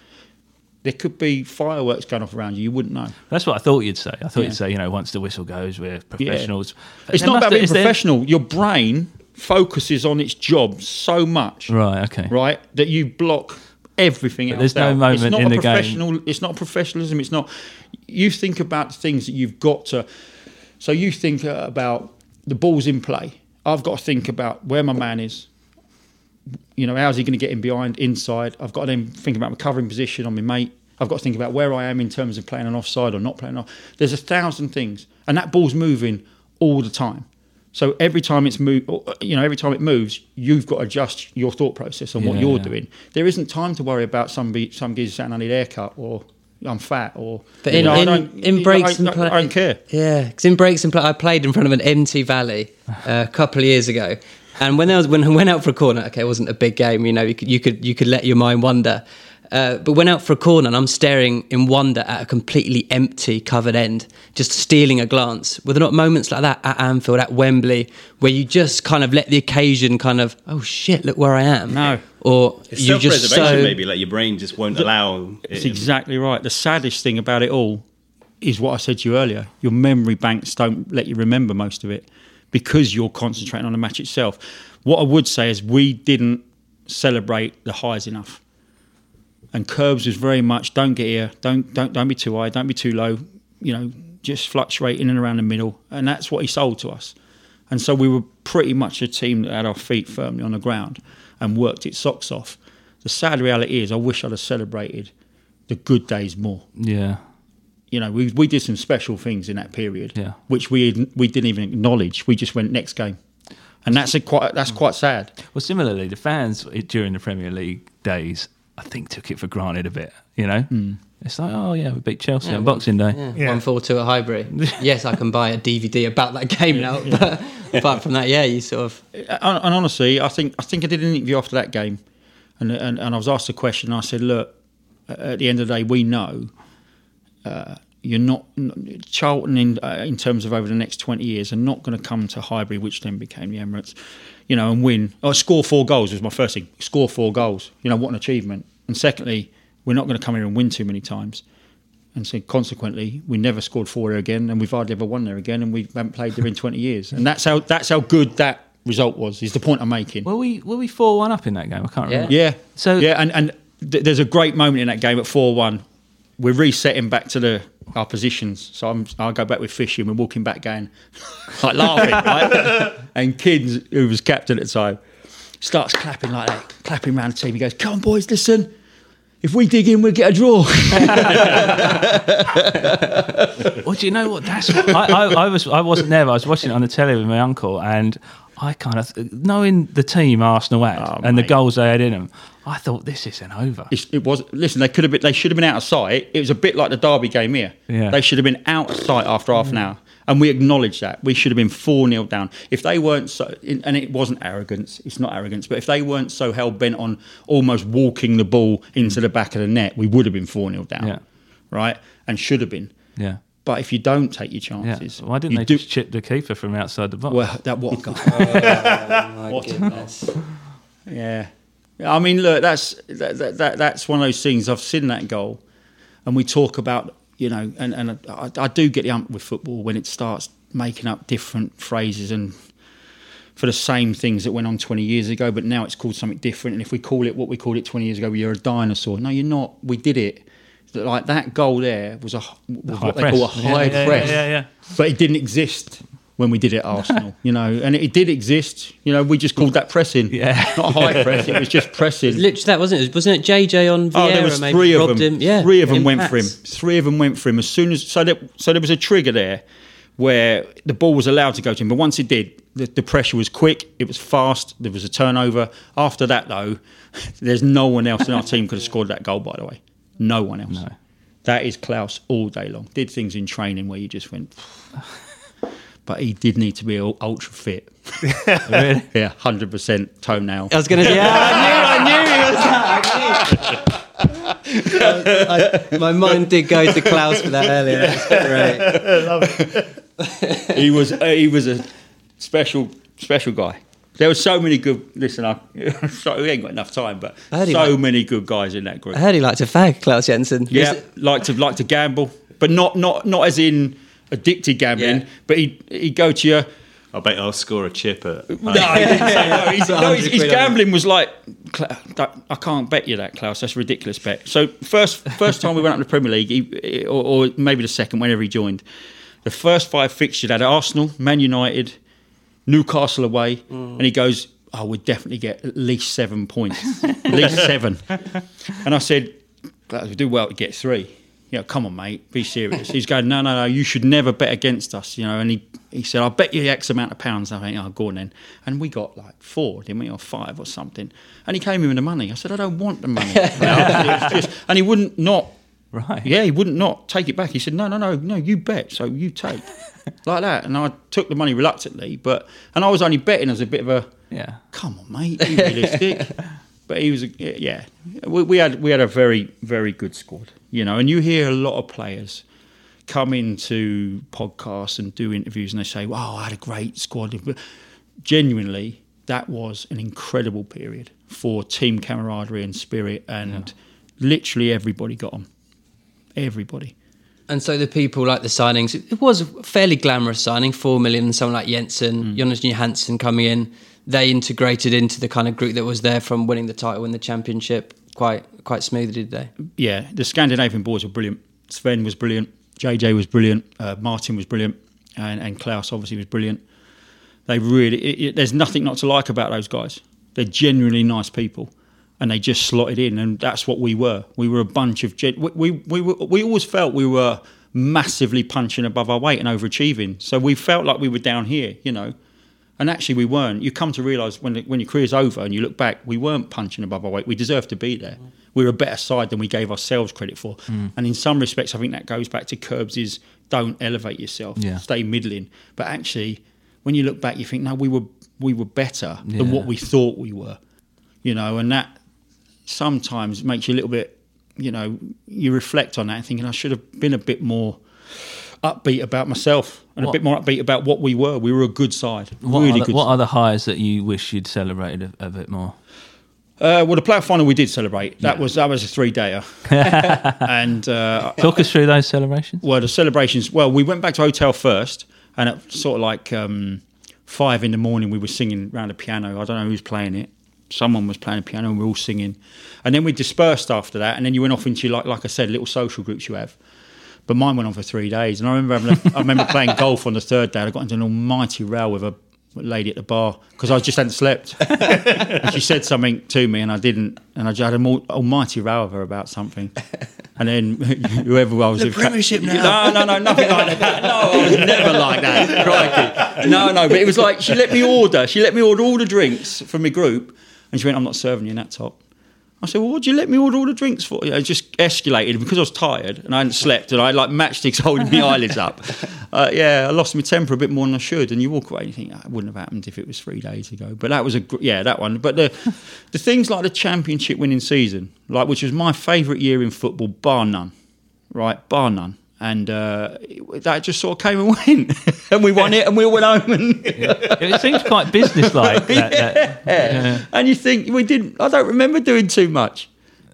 There could be fireworks going off around you. You wouldn't know. That's what I thought you'd say. I thought Yeah. you'd say, you know, once the whistle goes, we're professionals. It's not about being is there- professional. Your brain focuses on its job so much. Right, okay. right? That you block everything else. there's no out. moment it's not in a the game- professional. It's not professionalism. It's not. You think about the things that you've got to. So you think about the balls in play. I've got to think about where my man is. You know, how's he going to get in behind, inside? I've got to then think about my covering position on my mate. I've got to think about where I am in terms of playing an offside or not playing off. There's a thousand things, and that ball's moving all the time. So every time it's move, you know, every time it moves, you've got to adjust your thought process on what you're yeah. doing. There isn't time to worry about some be, some geezer saying I need a haircut or I'm fat or. But in, know, I in, don't- in breaks I, and play, I don't care. Yeah, because in breaks and play, I played in front of an empty Valley uh, a couple of years ago, and when I was when I went out for a corner, okay, it wasn't a big game, you know, you could you could you could let your mind wander. Uh, but went out for a corner and I'm staring in wonder at a completely empty covered end, just stealing a glance. Were there not moments like that at Anfield, at Wembley, where you just kind of let the occasion kind of, oh shit, look where I am? No. Or It's you just so maybe. Like your brain just won't allow. It's it. exactly right. The saddest thing about it all is what I said to you earlier. Your memory banks don't let you remember most of it because you're concentrating on the match itself. What I would say is we didn't celebrate the highs enough. And Curbs was very much don't get here, don't don't don't be too high, don't be too low, you know, just fluctuate in and around the middle. And that's what he sold to us. And so we were pretty much a team that had our feet firmly on the ground and worked its socks off. The sad reality is I wish I'd have celebrated the good days more. Yeah. You know, we we did some special things in that period, Yeah. which we we didn't even acknowledge. We just went next game, and that's a quite that's quite sad. Well, similarly, the fans during the Premier League days, I think, took it for granted a bit. You know, hmm. it's like, oh yeah, we beat Chelsea on Boxing Day. Yeah, Yeah. one four two at Highbury. yes, I can buy a DVD about that game now. But apart from that, yeah, you sort of And, and honestly, I think I think I did an interview after that game, and and, and I was asked a question. And I said, look, at the end of the day, we know. Uh, you're not Charlton in uh, in terms of over the next twenty years are not going to come to Highbury, which then became the Emirates, you know, and win. Oh, score four goals was my first thing. Score four goals, you know, what an achievement. And secondly, we're not going to come here and win too many times. And so consequently, we never scored four there again, and we've hardly ever won there again, and we haven't played there in twenty years. And that's how that's how good that result was. Is the point I'm making? Were we were we four one up in that game? I can't Yeah. remember. Yeah. So- yeah, and and th- there's a great moment in that game at four one. We're resetting back to the our positions. So I'm, I go back with Fishy and we're walking back going, like laughing, right? And Kids, who was captain at the time, starts clapping like that, clapping around the team. He goes, come on, boys, listen. If we dig in, we'll get a draw. Well, do you know what? That's what I, I, I was. I wasn't there. But I was watching it on the telly with my uncle, and I kind of knowing the team Arsenal had Oh, and the goals they had in them. I thought this isn't over. It's- it was listen. They could have been. They should have been out of sight. It was a bit like the Derby game here. Yeah. They should have been out of sight after half an mm. hour, and we acknowledge that. We should have been four 0 down. If they weren't so, and it wasn't arrogance. It's not arrogance, but if they weren't so hell bent on almost walking the ball into mm. the back of the net, we would have been four 0 down. Yeah. Right, and should have been. Yeah. But if you don't take your Yeah. chances, Why didn't you they do, just chip the keeper from outside the box? well, that what a goal. Oh, my What a goodness. Yeah, I mean, look, that's that, that, that that's one of those things. I've seen that goal, and we talk about you know, and and I, I do get the ump with football when it starts making up different phrases and for the same things that went on 20 years ago, but now it's called something different. And if we call it what we called it 20 years ago, you're a dinosaur. No, you're not. We did it. Like that goal there was a was what they press. call a high yeah, press, yeah, yeah, yeah. but it didn't exist when we did it at Arsenal. you know, and it did exist. You know, we just called that pressing. Yeah. not high press. It was just pressing. Literally, that wasn't it. Wasn't it JJ on Vieira? Oh, there was maybe three of them. Him? Yeah, three of them in went for him. Three of them went for him as soon as so there, so there was a trigger there where the ball was allowed to go to him, but once it did, the, the pressure was quick. It was fast. There was a turnover. After that, though, there's no one else in our team could have scored that goal. By the way, no one else. No. That is Claus all day long. Did things in training where you just went. But he did need to be ultra fit. really? Yeah, hundred percent toenail. I was going to say, yeah, I knew, I knew he was that. I knew. I- my mind did go to Claus for that earlier. That's great. he was uh, he was a special special guy. There were so many good. Listen, I sorry, we ain't got enough time, but I heard so like- many good guys in that group. I heard he liked to fag, Claus Jensen. yeah, liked to like to gamble, but not not not as in addicted gambling. Yeah. But he he'd go to you. I bet I'll score a chip at. No, he didn't no. He's- no, his, his quid on it. gambling was like, I can't bet you that, Claus. That's a ridiculous bet. So first, first time we went up to the Premier League, he, or, or maybe the second, whenever he joined, the first five fixtures had Arsenal, Man United, Newcastle away, Mm. and he goes, "I would definitely get at least seven points, at least seven. And I said, "Claus, we do well to get three. You know, come on, mate, be serious. He's going, no, no, no, you should never bet against us. You know, and he, he said, I'll bet you X amount of pounds. I think, oh, go on then. And we got like four, didn't we, or five or something. And he came in with the money. I said, I don't want the money. You know, it was just- and he wouldn't not. Right. Yeah, he wouldn't not take it back. He said, no, no, no, no, you bet. So you take. like that. And I took the money reluctantly, but, and I was only betting as a bit of a, Yeah. come on, mate, be realistic. but he was, a, yeah, we, we had we had a very very good squad, you know. And you hear a lot of players come into podcasts and do interviews, and they say, "Wow, I had a great squad." But genuinely, that was an incredible period for team camaraderie and spirit, and literally everybody got on. Everybody. And so the people like the signings, it was a fairly glamorous signing, four million, and someone like Jensen, mm. Jonas Johansson coming in. They integrated into the kind of group that was there from winning the title in the championship quite quite smoothly, did they? yeah, the Scandinavian boys were brilliant. Sven was brilliant. JJ was brilliant. Uh, Martin was brilliant, and, and Claus obviously was brilliant. They really, it, it, there's nothing not to like about those guys. They're genuinely nice people, and they just slotted in, and that's what we were. We were a bunch of gen- we we we, were, we always felt we were massively punching above our weight and overachieving. So we felt like we were down here, you know. And actually, we weren't. You come to realise when when your career's over and you look back, we weren't punching above our weight. We deserved to be there. We were a better side than we gave ourselves credit for. Mm. And in some respects, I think that goes back to Curbs' is don't elevate yourself, Yeah. stay middling. But actually, when you look back, you think, no, we were we were better than what we thought we were. You know, and that sometimes makes you a little bit, you know, you reflect on that and thinking I should have been a bit more upbeat about myself and a bit more upbeat about what we were. We were a good side, What, really are the, good. what side. are the highs that you wish you'd celebrated a, a bit more? Uh, well, the playoff final we did celebrate. That was that was a three dayer, and uh, Talk us through those celebrations. well, the celebrations. Well, we went back to hotel first, and at sort of like um, five in the morning, we were singing around the piano. I don't know who's playing it. Someone was playing a piano, and we were all singing. And then we dispersed after that, and then you went off into like like I said, little social groups you have. But mine went on for three days, and I remember having a, I remember playing golf on the third day. and I got into an almighty row with a lady at the bar because I just hadn't slept. and she said something to me, and I didn't, and I just had an almighty row with her about something. And then whoever I was, The with- Premiership now. No, no, no, nothing like that. No, I was never like that. Crikey. No, no, but it was like she let me order. She let me order all the drinks from my group, and she went, "I'm not serving you in that top." I said, "Well, do you let me order all the drinks for?" It just escalated because I was tired and I hadn't slept, and I had like matchsticks holding my eyelids up. Uh, yeah, I lost my temper a bit more than I should. And you walk away and you think that wouldn't have happened if it was three days ago. But that was a gr- yeah, that one. But the the things like the championship winning season, like which was my favourite year in football, bar none, right, bar none. And uh, that just sort of came and went, and we won it, and we all went home. And It seems quite businesslike. that, that, yeah. and you think we didn't. I don't remember doing too much.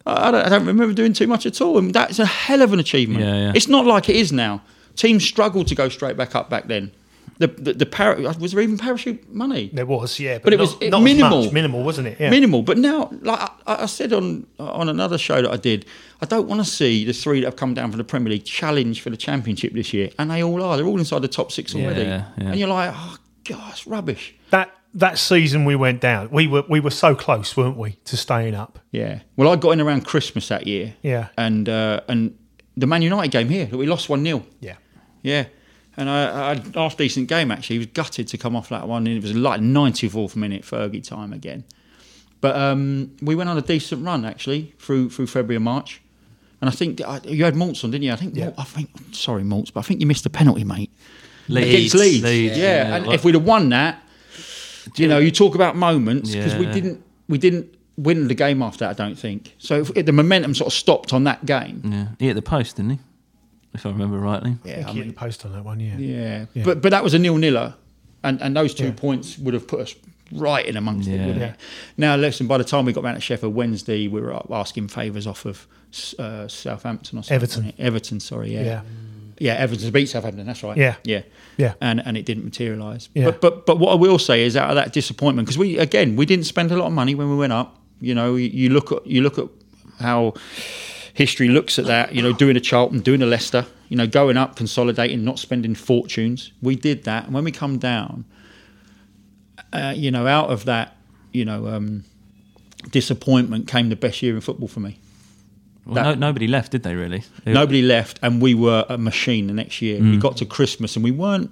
I don't, I don't remember doing too much at all, and that's a hell of an achievement. Yeah, yeah. It's not like it is now. Teams struggled to go straight back up back then. The the, the para- was there even parachute money? There was, yeah, but, But it not, was, it- not as minimal. much. minimal, wasn't it? Yeah. Minimal, but now, like I, I said on on another show that I did, I don't want to see the three that have come down from the Premier League challenge for the Championship this year, and they all are. They're all inside the top six already, Yeah, yeah. and you're like, oh god, it's rubbish. That that season we went down. We were we were so close, weren't we, to staying up? Yeah. Well, I got in around Christmas that year. Yeah. And uh, and the Man United game here, that we lost one 0 Yeah. Yeah. And I, I had half decent game actually. He was gutted to come off that one. And it was like 94th minute Fergie time again. But um, we went on a decent run actually through through February and March. And I think uh, you had Maltz on, didn't you? I think. Yeah. Malt- I think. Sorry, Maltz, but I think you missed a penalty, mate. Leeds, Against Leeds. Leeds, yeah. And Well, if we'd have won that, you know, you talk about moments because we didn't we didn't win the game after that. I don't think so. If, the momentum sort of stopped on that game. yeah, he hit the post, didn't he? If I remember rightly. Yeah, I think he hit the post on that one. Yeah. Yeah, Yeah. but but that was a nil niller, and and those two Yeah. points would have put us right in amongst it. Yeah. Wouldn't Yeah. it? Now listen, by the time we got back to Sheffield Wednesday, we were up asking favours off of uh, Southampton or something. Everton. Everton, sorry, yeah. Yeah. yeah, Everton to beat Southampton. That's right. Yeah. yeah, Yeah. and and it didn't materialise. Yeah. But but but what I will say is out of that disappointment because we again we didn't spend a lot of money when we went up. You know, you, you look at you look at how history looks at that. You know, doing a Charlton, doing a Leicester. You know, going up, consolidating, not spending fortunes. We did that, and when we come down, uh, you know, out of that, you know, um, disappointment came the best year in football for me. Well, That- no, nobody left, did they? Really? They- Nobody left, and we were a machine the next year. We got to Christmas, and we weren't.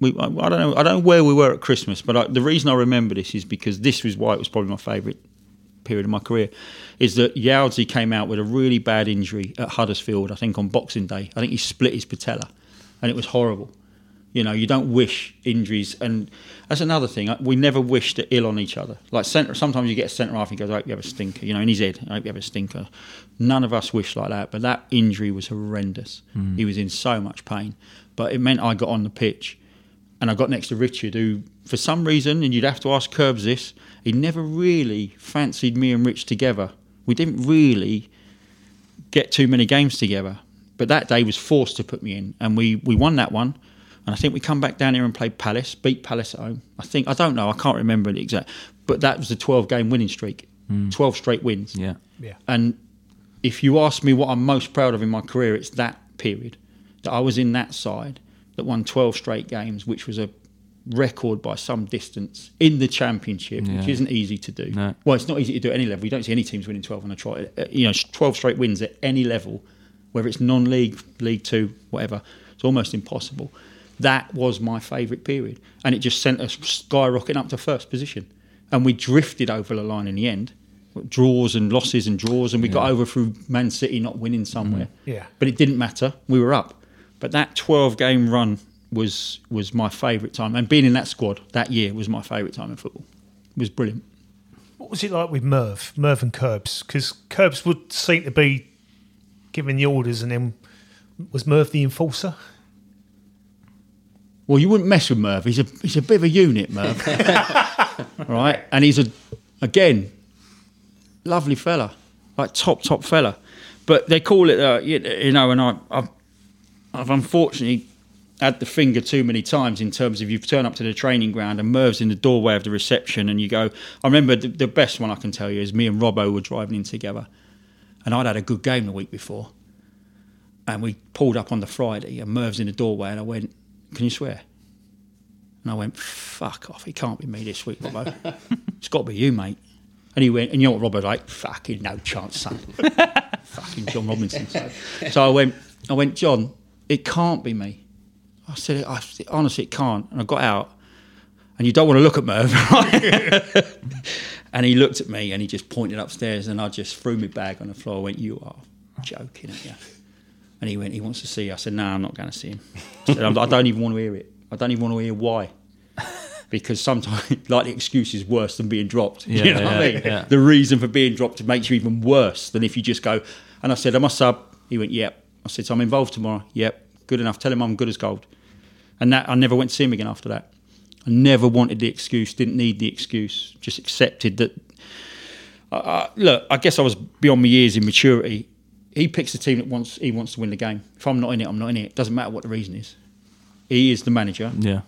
We, I, I don't know. I don't know where we were at Christmas, but I, the reason I remember this is because this was why it was probably my favourite period of my career. Is that Youdsy came out with a really bad injury at Huddersfield? I think on Boxing Day. I think he split his patella, and it was horrible. You know, you don't wish injuries, and that's another thing. We never wish to ill on each other. Like centre, sometimes you get a centre half, and he goes, "I hope you have a stinker." You know, in his head, "I hope you have a stinker." None of us wish like that, but that injury was horrendous. Mm. He was in so much pain, but it meant I got on the pitch, and I got next to Richard, who, for some reason, and you'd have to ask Curbs this, he never really fancied me and Rich together. We didn't really get too many games together. But that day was forced to put me in, and we, we won that one. And I think we come back down here and played Palace, beat Palace at home. I think I don't know, I can't remember the exact, but that was the twelve game winning streak, mm. twelve straight wins. Yeah. Yeah. And if you ask me what I'm most proud of in my career, it's that period that I was in that side that won 12 straight games, which was a record by some distance in the championship, which isn't easy to do. No. Well, it's not easy to do at any level. You don't see any teams winning 12 on a try. uh, You know, 12 straight wins at any level, whether it's non-league, League Two, whatever. It's almost impossible. That was my favourite period, and it just sent us skyrocketing up to first position, and we drifted over the line in the end. Draws and losses and draws, and we got over through Man City not winning somewhere. Yeah. but it didn't matter. We were up. But that 12 game run was was my favourite time, and being in that squad that year was my favourite time in football. It was brilliant. What was it like with Merv, Merv and Curbs? Because Curbs would seem to be giving the orders, and then was Merv the enforcer? Well, you wouldn't mess with Merv. He's a he's a bit of a unit, Merv. right, and he's a again lovely fella, like top top fella. But they call it, uh, you, you know, and I, I've I've unfortunately had the finger too many times in terms of you turn up to the training ground and Merv's in the doorway of the reception and you go. I remember the, the best one I can tell you is me and Robbo were driving in together, and I'd had a good game the week before, And we pulled up on the Friday, and Merv's in the doorway, and I went, "Can you swear?" And I went, "Fuck off! It can't be me this week, Robbo. it's got to be you, mate." And he went, and you know what Robbo was like? Fucking no chance, son. fucking John Robinson. So, so I went, I went, John, it can't be me. I said, I, honestly, it can't. And I got out, and you don't want to look at Merv, right? and he looked at me and he just pointed upstairs, and I just threw my bag on the floor. I went, You are joking, aren't you? And he went, He wants to see you. I said, No, I'm not going to see him. I, said, I don't even want to hear it. I don't even want to hear why. Because sometimes, like, the excuse is worse than being dropped. Yeah, you know what I mean? yeah. The reason for being dropped makes you even worse than if you just go. And I said, Am I sub? He went, Yep. I said, So I'm involved tomorrow. Yep. Good enough. Tell him I'm good as gold. And that I never went to see him again after that. I never wanted the excuse, didn't need the excuse, just accepted that. Uh, look, I guess I was beyond my years in maturity. He picks the team that wants he wants to win the game. If I'm not in it, I'm not in it. Doesn't matter what the reason is. He is the manager. Yeah.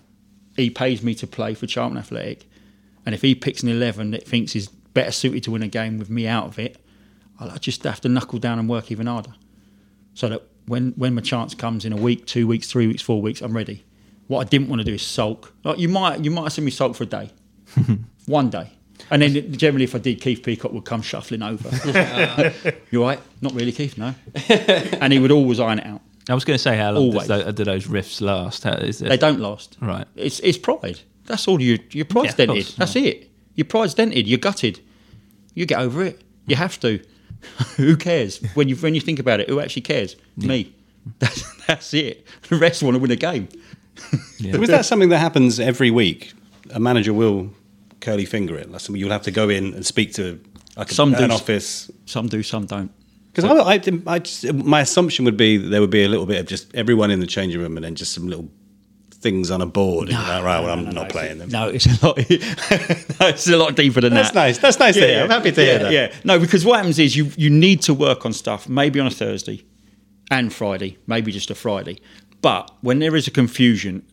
He pays me to play for Charlton Athletic, and if he picks an eleven that thinks is better suited to win a game with me out of it, I'll just have to knuckle down and work even harder, so that when when my chance comes in a week, two weeks, three weeks, four weeks, I'm ready. What I didn't want to do is sulk. Like you might you might have seen me sulk for a day, one day, and then generally if I did, Keith Peacock would come shuffling over. you all right? Not really, Keith. No, and he would always iron it out. I was going to say, how long Always. does tho- do those riffs last? How, is it, They don't last. Right. It's it's pride. That's all you. Your pride's Yeah, dented. course, That's it. Your pride's dented. You're gutted. You get over it. You have to. who cares when you when you think about it? Who actually cares? Me. That's that's it. The rest want to win a game. Yeah. Was that something that happens every week? A manager will curly finger it. Like something you'll have to go in and speak to like Some an do. office. Some do, some don't. Because I, I, I just, my assumption would be that there would be a little bit of just everyone in the changing room and then just some little things on a board. you're like, right, well, I'm not playing them. No, it's a lot. it's a lot deeper than That's that. nice. That's nice to hear. I'm happy to yeah, hear that. Yeah, no, because what happens is you you need to work on stuff maybe on a Thursday and Friday, maybe just a Friday. But when there is a confusion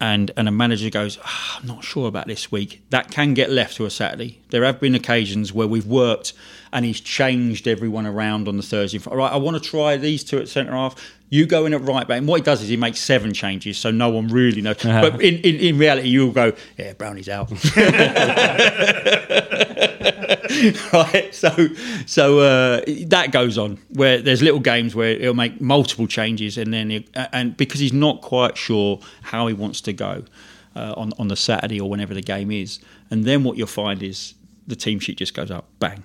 and and a manager goes, "Ah, I'm not sure about this week, that can get left to a Saturday. There have been occasions where we've worked and he's changed everyone around on the Thursday. All right, I want to try these two at centre half. You go in at right back. And what he does is he makes seven changes, so no one really knows. But in, in, in reality, you'll go, yeah, Brownie's out. right? So, so uh, that goes on where there's little games where he'll make multiple changes, and then he, and because he's not quite sure how he wants to go uh, on on the Saturday or whenever the game is, and then what you'll find is the team sheet just goes up, bang.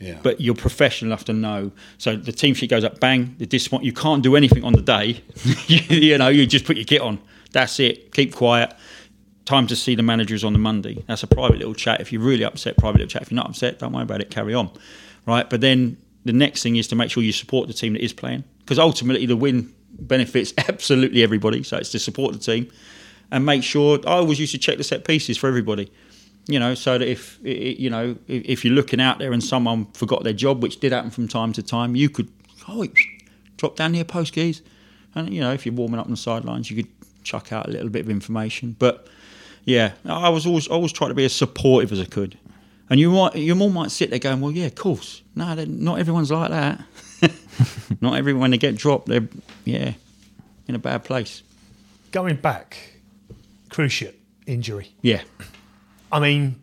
Yeah. But you're professional enough to know. So the team sheet goes up, bang. The disappoint. You can't do anything on the day. you, you know, you just put your kit on. That's it. Keep quiet. Time to see the managers on the Monday. That's a private little chat. If you're really upset, private little chat. If you're not upset, don't worry about it. Carry on, right? But then the next thing is to make sure you support the team that is playing, because ultimately the win benefits absolutely everybody. So it's to support the team and make sure. I always used to check the set pieces for everybody you know, so that if you know if you're looking out there and someone forgot their job, which did happen from time to time, you could oh, drop down near post keys, and you know if you're warming up on the sidelines, you could chuck out a little bit of information. But yeah, I was always always trying to be as supportive as I could. And you might you all might sit there going, well, yeah, of course. No, not everyone's like that. not everyone when they get dropped, they're yeah in a bad place. Going back, cruciate injury. Yeah, I mean,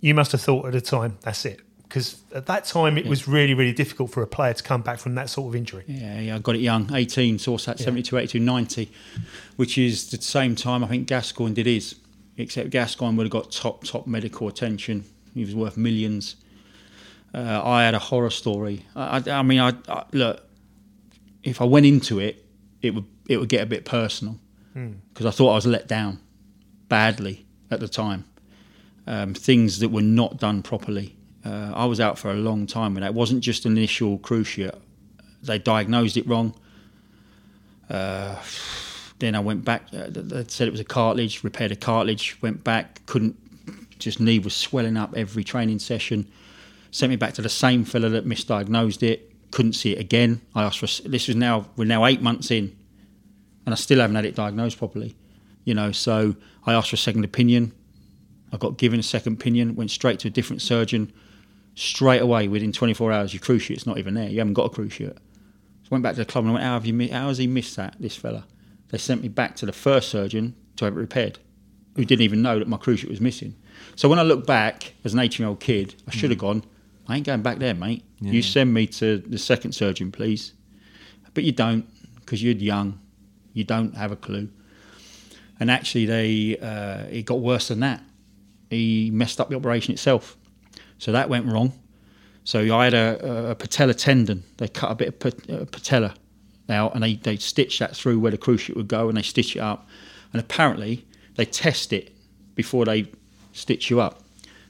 you must have thought at the time, that's it. Because at that time, it was really, really difficult for a player to come back from that sort of injury. Yeah, yeah, I got it young, 18, source at 72, 82, 90, which is the same time I think Gascoigne did his, except Gascoigne would have got top, top medical attention. He was worth millions. Uh, I had a horror story. I, I, I mean, I, I look, if I went into it, it would it would get a bit personal because I thought I was let down badly at the time. Um, things that were not done properly. Uh, I was out for a long time with that. It wasn't just an initial cruciate they diagnosed it wrong. Uh, then I went back. Uh, they said it was a cartilage. Repaired a cartilage. Went back. Couldn't. Just knee was swelling up every training session. Sent me back to the same fella that misdiagnosed it. Couldn't see it again. I asked for. This is now. We're now eight months in, and I still haven't had it diagnosed properly. You know. So I asked for a second opinion. I got given a second opinion. Went straight to a different surgeon straight away within 24 hours, your cruciate's not even there. You haven't got a cruciate. So went back to the club and I went, how, have you, how has he missed that, this fella? They sent me back to the first surgeon to have it repaired, who didn't even know that my cruciate was missing. So when I look back as an 18 year old kid, I should have gone, I ain't going back there, mate. You send me to the second surgeon, please. But you don't, because you're young. You don't have a clue. And actually, they uh, it got worse than that. He messed up the operation itself. So that went wrong. So I had a, a patella tendon. They cut a bit of uh, patella and they, they stitched that through where the cruciate would go and they stitch it up. And apparently they test it before they stitch you up.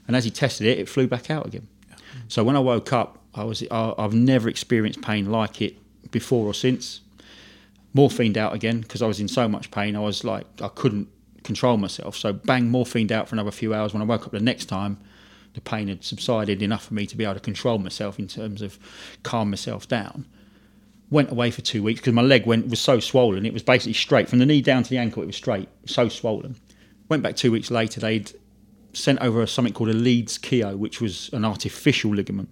And as he tested it, it flew back out again. So when I woke up, I was I, I've never experienced pain like it before or since. Morphined out again because I was in so much pain. I was like I couldn't control myself. So bang, morphined out for another few hours. When I woke up the next time, the pain had subsided enough for me to be able to control myself in terms of calm myself down. Went away for two weeks because my leg went was so swollen. It was basically straight from the knee down to the ankle. It was straight, so swollen. Went back two weeks later. They'd sent over something called a Leeds Keio, which was an artificial ligament.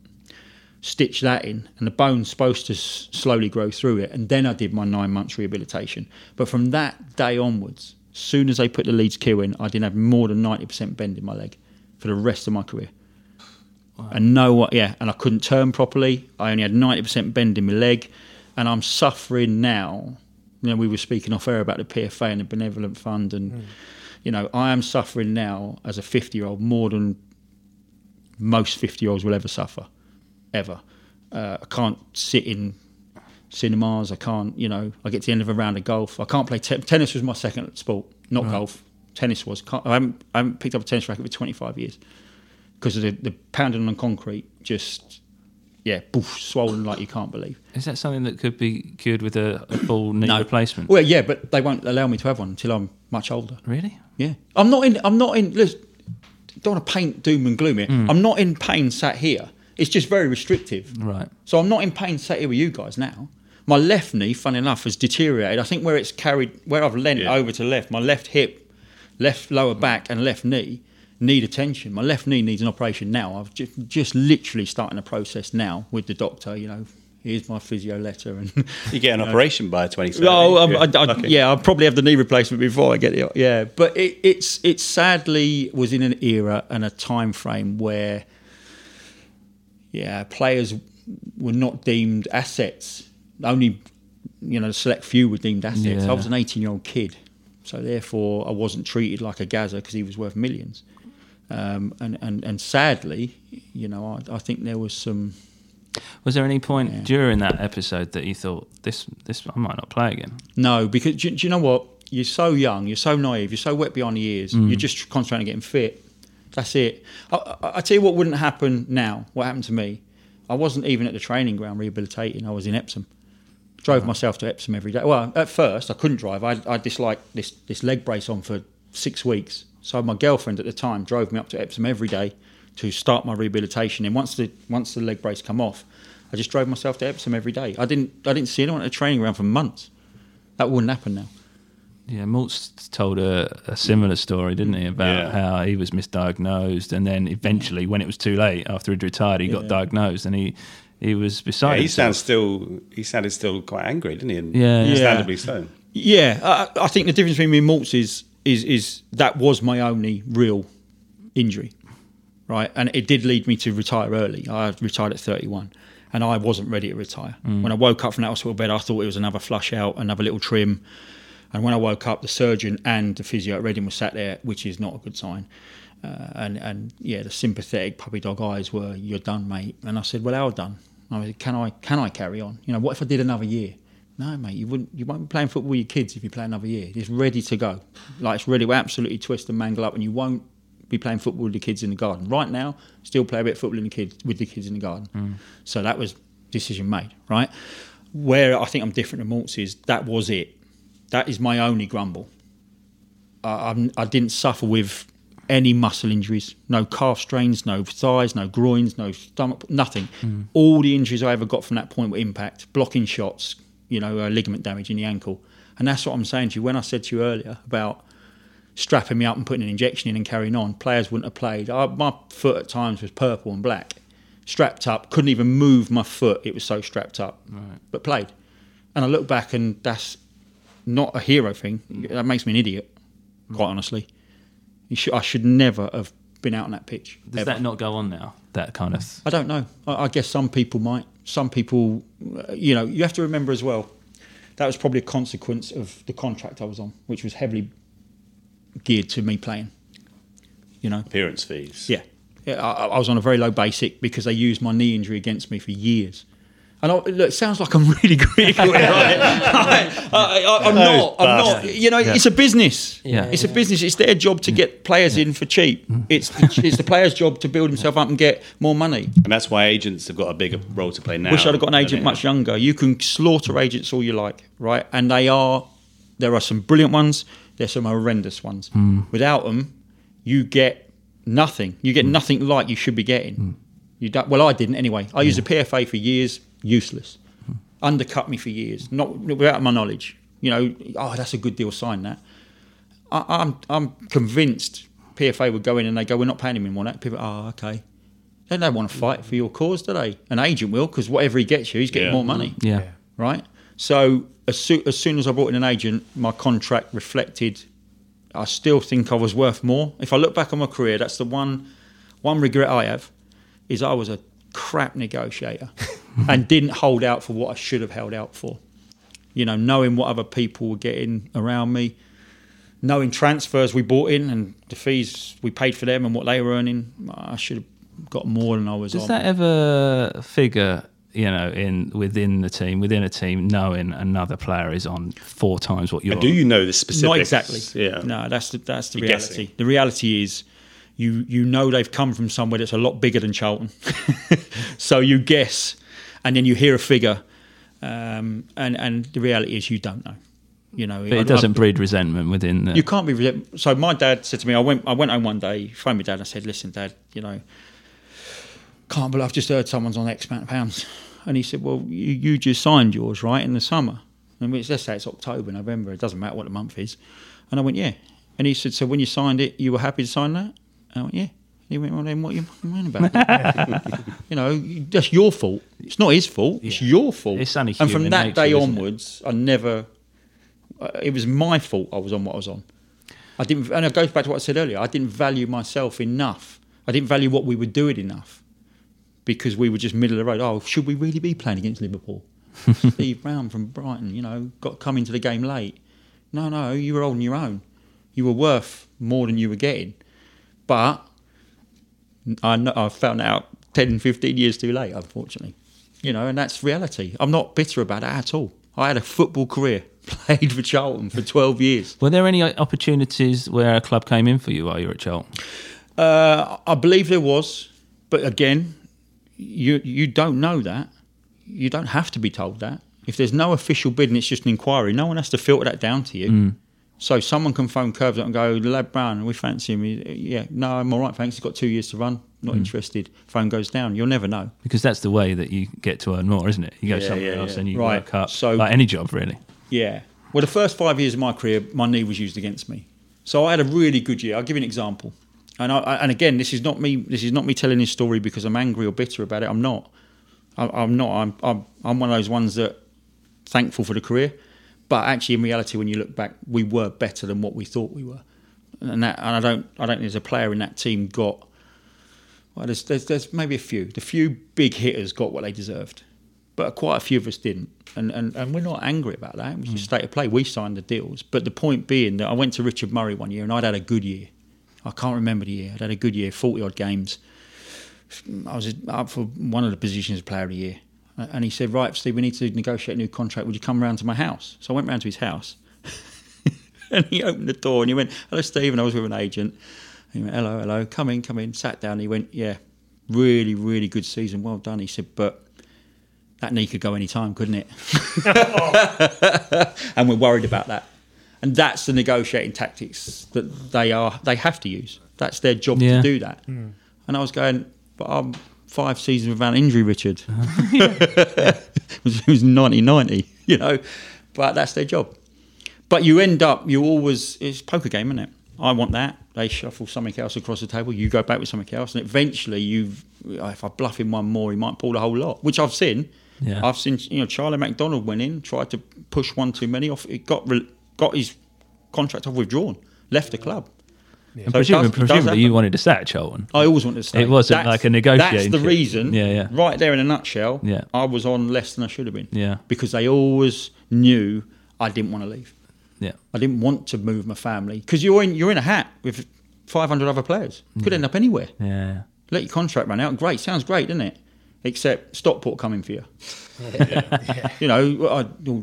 Stitched that in, and the bone's supposed to s- slowly grow through it. And then I did my nine months rehabilitation. But from that day onwards, as soon as they put the Leeds Keio in, I didn't have more than ninety percent bend in my leg for the rest of my career. And no, what? Yeah, and I couldn't turn properly. I only had ninety percent bend in my leg, and I'm suffering now. You know, we were speaking off air about the PFA and the benevolent fund, and you know, I am suffering now as a fifty-year-old more than most fifty-year-olds will ever suffer, ever. Uh, I can't sit in cinemas. I can't, you know, I get to the end of a round of golf. I can't play te- tennis. Was my second sport, not golf. Tennis was. Can't, I, haven't, I haven't picked up a tennis racket for 25 years because of the, the pounding on concrete. Just yeah, boof, swollen like you can't believe. Is that something that could be cured with a, a full knee replacement? Well, yeah, but they won't allow me to have one until I'm much older. really? Yeah, I'm not in. I'm not in. Listen, don't want to paint doom and gloom here. Mm. I'm not in pain sat here. It's just very restrictive. Right. So I'm not in pain sat here with you guys now. My left knee, funny enough, has deteriorated. I think where it's carried, where I've leant Yeah. over to left, my left hip, left lower back, and left knee need attention. My left knee needs an operation now. I've just, just literally starting a process now with the doctor. You know, here's my physio letter, and You get an operation by 2030. Oh, um, I, I, Lucky. yeah, I'll probably have the knee replacement before I get it. Yeah, but it, it's it sadly was in an era and a time frame where, yeah, players were not deemed assets. Only, you know, a select few were deemed assets. Yeah. I was an eighteen-year-old kid, so therefore I wasn't treated like a Gazza because he was worth millions. Um, and, and and sadly, you know, I, I think there was some. Was there any point Yeah. during that episode that you thought this this I might not play again? No, because do, do you know what? You're so young, you're so naive, you're so wet behind the ears. You're just concentrating on getting fit. That's it. I, I, I tell you what wouldn't happen now. What happened to me? I wasn't even at the training ground rehabilitating. I was in Epsom. Drove myself to Epsom every day. Well, at first I couldn't drive. I, I disliked this this leg brace on for six weeks. So my girlfriend at the time drove me up to Epsom every day to start my rehabilitation. And once the once the leg brace come off, I just drove myself to Epsom every day. I didn't I didn't see anyone at the training ground for months. That wouldn't happen now. Yeah, Maltz told a, a similar story, didn't he, about Yeah. how he was misdiagnosed, and then eventually, when it was too late, after he'd retired, he got diagnosed, and he he was Yeah, beside he himself. sounds still. He sounded still quite angry, didn't he? And Yeah. Yeah. understandably so. Yeah, I, I think the difference between me and Maltz is, is is that was my only real injury, right? And it did lead me to retire early. I retired at 31, and I wasn't ready to retire. When I woke up from that hospital bed, I thought it was another flush out, another little trim. And when I woke up, the surgeon and the physio at Reading were sat there, which is not a good sign. Uh, and and yeah, the sympathetic puppy dog eyes were, "You're done, mate." And I said, "Well, how done?" I said, "Can I can I carry on? You know, what if I did another year?" No, mate, you wouldn't. You won't be playing football with your kids if you play another year. It's ready to go. Like it's ready to absolutely twist and mangle up, and you won't be playing football with the kids in the garden. Right now, still play a bit of football in the kids with the kids in the garden. Mm. So that was decision made. Right. Where I think I'm different to Maltz is that was it. That is my only grumble. I, I'm, I didn't suffer with any muscle injuries, no calf strains, no thighs, no groins, no stomach, nothing. Mm. All the injuries I ever got from that point were impact, blocking shots, you know, uh, ligament damage in the ankle. And that's what I'm saying to you. When I said to you earlier about strapping me up and putting an injection in and carrying on, players wouldn't have played. I, my foot at times was purple and black, strapped up, couldn't even move my foot. It was so strapped up, but played. And I look back, and that's not a hero thing. That makes me an idiot, quite honestly. You should, I should never have been out on that pitch. Does ever. that not go on now? That kind of. I don't know. I, I guess some people might. Some people, uh, you know, you have to remember as well. That was probably a consequence of the contract I was on, which was heavily geared to me playing. You know, Appearance fees. yeah, yeah I, I was on a very low basic because they used my knee injury against me for years. And I, look, it sounds like I'm really critical, right? I, I, I'm not. I'm not. You know, it's a business. Yeah. it's a business. It's their job to get players in for cheap. Mm. It's the, it's the player's job to build himself up and get more money. And that's why agents have got a bigger role to play now. Wish I'd have got an agent they much younger. You can slaughter agents all you like, right? And they are. There are some brilliant ones. There's some horrendous ones. Hmm. Without them, you get nothing. You get hmm. nothing like you should be getting. Hmm. You don't, well, I didn't anyway. I used a PFA for years, useless. Undercut me for years, not without my knowledge. You know, oh, that's a good deal. Sign that. I, I'm I'm convinced PFA would go in and they go, we're not paying him in one act. People, oh, okay. They don't want to fight for your cause, do they? An agent will, because whatever he gets you, he's getting Yeah. more money Yeah. right? So as, soo- as soon as I brought in an agent, my contract reflected. I still think I was worth more. If I look back on my career, that's the one one regret I have is I was a crap negotiator and didn't hold out for what I should have held out for. You know, knowing what other people were getting around me, knowing transfers we bought in and the fees we paid for them and what they were earning, I should have got more than I was Does on. that ever figure, you know, in within the team, within a team, knowing another player is on four times what you're And do you know the specifics? Not exactly. Yeah. No, that's the that's the You're reality. guessing. The reality is, you you know they've come from somewhere that's a lot bigger than Charlton, so you guess, and then you hear a figure, um, and and the reality is you don't know. You know, But I- it doesn't I- breed resentment within the. you can't be. resent- So my dad said to me, I went I went home one day, phoned my dad, and I said, "Listen, Dad, you know, can't believe I've just heard someone's on X amount of pounds." And he said, "Well, you, you just signed yours, right, in the summer." And let's say it's October, November. It doesn't matter what the month is. And I went, "Yeah." And he said, "So when you signed it, you were happy to sign that?" And I went, "Yeah." He went, "Well, then what are you fucking moaning about?" you know, that's your fault. It's not his fault. It's your fault. It's only and from that nature, day onwards, I never. uh, It was my fault. I was on what I was on. I didn't, and it goes back to what I said earlier. I didn't value myself enough. I didn't value what we were doing enough because we were just middle of the road. Oh, should we really be playing against Liverpool? Steve Brown from Brighton, you know, got come into the game late. No, no, you were holding your own. You were worth more than you were getting. But I, know, I found out 10, 15 years too late, unfortunately. You know, and that's reality. I'm not bitter about it at all. I had a football career, played for Charlton for 12 years. Were there any opportunities where a club came in for you while you were at Charlton? Uh, I believe there was, but again, you you don't know that. You don't have to be told that. If there's no official bid and it's just an inquiry, no one has to filter that down to you. So someone can phone Curbs up and go, Lad Brown, we fancy him. He- Yeah, no, I'm all right, thanks. He's got two years to run. Not hmm. interested. Phone goes down. You'll never know. Because that's the way that you get to earn more, isn't it? You go Yeah, somewhere yeah, else yeah. and you Right, work up. so- like any job, really. Yeah. Well, the first five years of my career, my knee was used against me. So I had a really good year. I'll give you an example. And I, I, and again, this is not me. This is not me telling this story because I'm angry or bitter about it. I'm not. I, I'm not. I'm, I'm. I'm one of those ones that thankful for the career, but actually, in reality, when you look back, we were better than what we thought we were. And that, and I don't. I don't think there's a player in that team got. Well, there's, there's, there's maybe a few. The few big hitters got what they deserved, but quite a few of us didn't. And, and, and we're not angry about that. It was just hmm. state of play. We signed the deals. But the point being that I went to Richard Murray one year and I'd had a good year. I can't remember the year. I'd had a good year, 40 odd games. I was up for one of the positions of player of the year. And he said, Right, Steve, we need to negotiate a new contract. Would you come round to my house? So I went round to his house. and he opened the door and he went, Hello, Steve. And I was with an agent. And he went, Hello, hello. Come in, come in. Sat down. He went, Yeah, really, really good season. Well done. He said, But that knee could go any time, couldn't it? and we're worried about that. And that's the negotiating tactics that they are they have to use. That's their job Yeah. to do that. Mm. And I was going, but I'm five seasons without injury, Richard. it, was, it was 1990, you know. But that's their job. But you end up, you always, it's a poker game, isn't it? I want that. They shuffle something else across the table. You go back with something else. And eventually, you've. if I bluff him one more, he might pull the whole lot, which I've seen. Yeah. I've seen you know Charlie MacDonald went in, tried to push one too many off. He got got his contract off withdrawn, left the club. And So it presumably, does- it does presumably you wanted to stay at Charlton. I always wanted to stay. It wasn't like a negotiation. That's the reason. Yeah, yeah. Right there in a nutshell. Yeah. I was on less than I should have been. Yeah. Because they always knew I didn't want to leave. Yeah. I didn't want to move my family because you're in you're in a hat with 500 other players. Mm. Could end up anywhere. Yeah. Let your contract run out. Great, sounds great, doesn't it? Except Stockport coming for you. You know, I,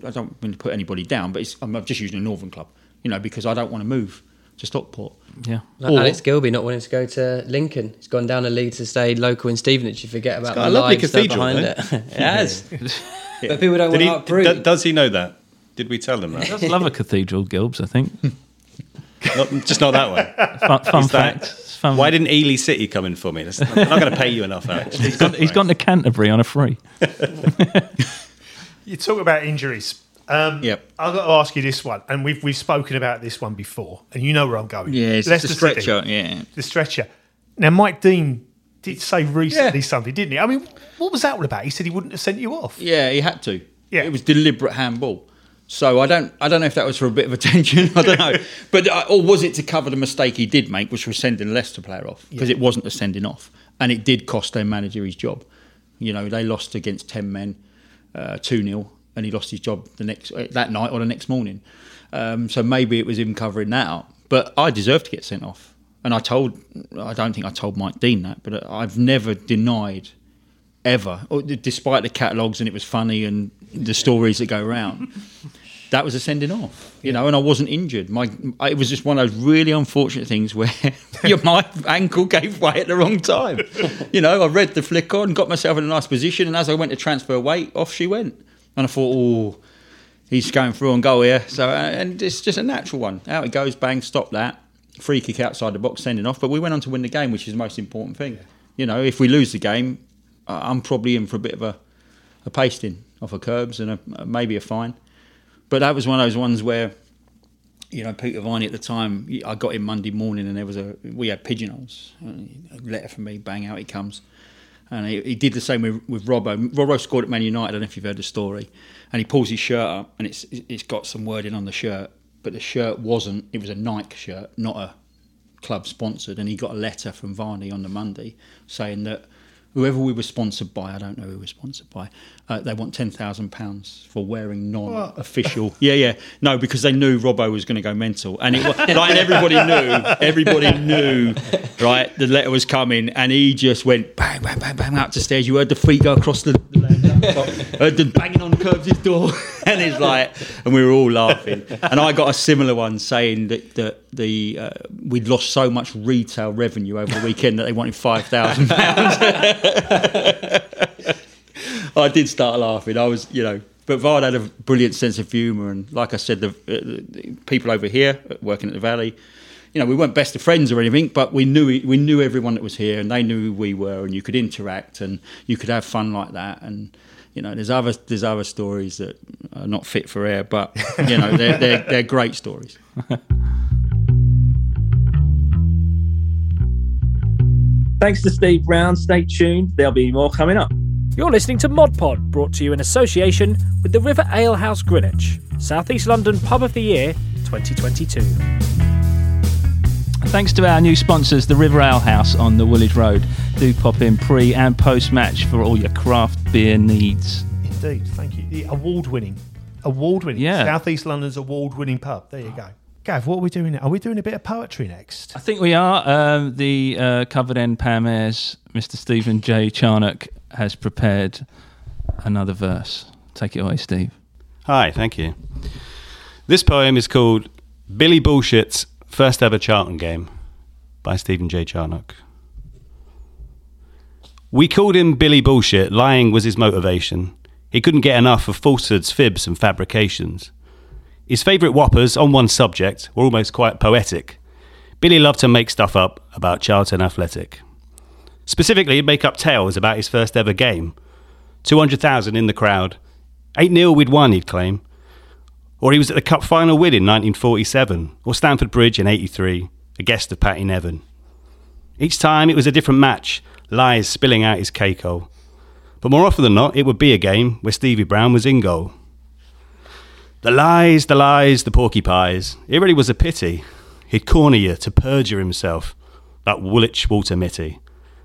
I don't mean to put anybody down, but it's, I'm just using a Northern club. You know, because I don't want to move to Stockport. Yeah. Like Or- Alex Gilbey not wanting to go to Lincoln. He's gone down a league to stay local in Stevenage. You forget about got the a lovely cathedral, behind though. it. it has. But people don't Did want he, to uproot. d- does he know that? Did we tell him that? He Does love a cathedral, Gilbs, I think. not, just not that one. Fun, fun Is that- fact. Fun Why didn't Ely City come in for me? That's- I'm not going to pay you enough, actually. he's gone, he's gone to Canterbury on a free. You talk about injuries. Um, Yep. I've got to ask you this one, and we've we've spoken about this one before, and you know where I'm going. Yeah, it's Leicester the City, stretcher. Yeah. the stretcher. Now, Mike Dean did say recently Yeah. something, didn't he? I mean, what was that all about? He said he wouldn't have sent you off. Yeah, he had to. Yeah. it was deliberate handball. So I don't, I don't know if that was for a bit of attention. I don't know, but uh, or was it to cover the mistake he did make, which was sending Leicester player off because it wasn't a sending off, and it did cost their manager his job. You know, they lost against ten men, uh, two 0 and he lost his job the next uh, that night or the next morning. Um, so maybe it was him covering that up. But I deserve to get sent off, and I told, I don't think I told Mike Dean that, but I've never denied ever, despite the catalogues and it was funny and the stories that go around. That was a sending off, you know, and I wasn't injured. My it was just one of those really unfortunate things where my ankle gave way at the wrong time. You know, I read the flick on, got myself in a nice position, and as I went to transfer weight, off she went, and I thought, oh, he's going through on goal here. So, uh, and it's just a natural one. Out it goes, bang, stop that. Free kick outside the box, sending off. But we went on to win the game, which is the most important thing. You know, if we lose the game, uh, I'm probably in for a bit of a, a pasting off of Curbs and a, maybe a fine. But that was one of those ones where, you know, Peter Varney at the time, I got him Monday morning and there was a, we had pigeonholes. A letter from me, bang, out he comes. And he, he did the same with, with Robbo. Robbo scored at Man United. I don't know if you've heard the story. And he pulls his shirt up, and it's it's got some wording on the shirt, but the shirt wasn't. It was a Nike shirt, not a club sponsored. And he got a letter from Varney on the Monday saying that whoever we were sponsored by, I don't know who we were sponsored by, uh, they want ten thousand pounds for wearing non-official. yeah, yeah, no, because they knew Robbo was going to go mental, and it was like everybody knew, everybody knew, right? The letter was coming, and he just went bang, bang, bang, bang out to stairs. You heard the feet go across the. the laptop, heard them banging on the Curbs' door, and it's like, and we were all laughing. And I got a similar one saying that, that the uh, we'd lost so much retail revenue over the weekend that they wanted five thousand pounds. I did start laughing. I was, you know, but Vard had a brilliant sense of humour, and like I said, the, uh, the people over here working at the Valley, you know, we weren't best of friends or anything, but we knew we knew everyone that was here, and they knew who we were, and you could interact, and you could have fun like that, and you know, there's other there's other stories that are not fit for air, but you know, they're they're, they're great stories. Thanks to Steve Brown. Stay tuned. There'll be more coming up. You're listening to Mod Pod, brought to you in association with the River Ale House Greenwich, Southeast London Pub of the Year 2022. Thanks to our new sponsors, the River Ale House on the Woolwich Road. Do pop in pre and post match for all your craft beer needs. Indeed, thank you. The award-winning, award-winning, Yeah. Southeast London's award-winning pub. There you go. Gav, what are we doing? now? Are we doing a bit of poetry next? I think we are. Um, the uh, covered end Pam Ayres, Mr. Stephen J. Charnock, has prepared another verse. Take it away, Steve. Hi, thank you. This poem is called Billy Bullshit's First Ever Charlton Game by Stephen J. Charnock. We called him Billy Bullshit, lying was his motivation. He couldn't get enough of falsehoods, fibs, and fabrications. His favourite whoppers on one subject were almost quite poetic. Billy loved to make stuff up about Charlton Athletic. Specifically, he'd make up tales about his first ever game. 200,000 in the crowd. 8 0 we'd won, he'd claim. Or he was at the cup final win in 1947, or Stamford Bridge in 83, a guest of Patty Nevin. Each time it was a different match, lies spilling out his cake hole. But more often than not, it would be a game where Stevie Brown was in goal. The lies, the lies, the porky pies. It really was a pity. He'd corner you to perjure himself, that Woolwich Walter Mitty.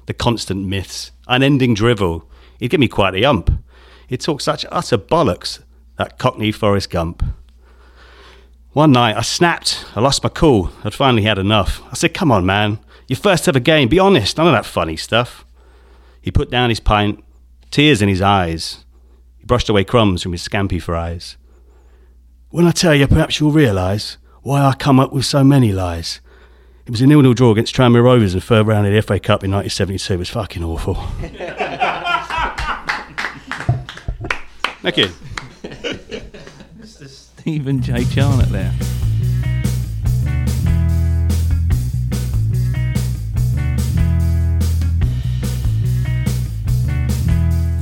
The constant myths, unending drivel. He'd give me quite a ump. He'd talk such utter bollocks, that Cockney Forrest Gump. One night I snapped, I lost my cool, I'd finally had enough. I said, Come on, man, your first ever game, be honest, none of that funny stuff. He put down his pint, tears in his eyes. He brushed away crumbs from his scampi fries. When I tell you, perhaps you'll realise why I come up with so many lies. It was a nil-nil draw against Tranmere Rovers in the third round of the FA Cup in 1972. It was fucking awful. Thank you. Mr. Stephen J. Charnock there.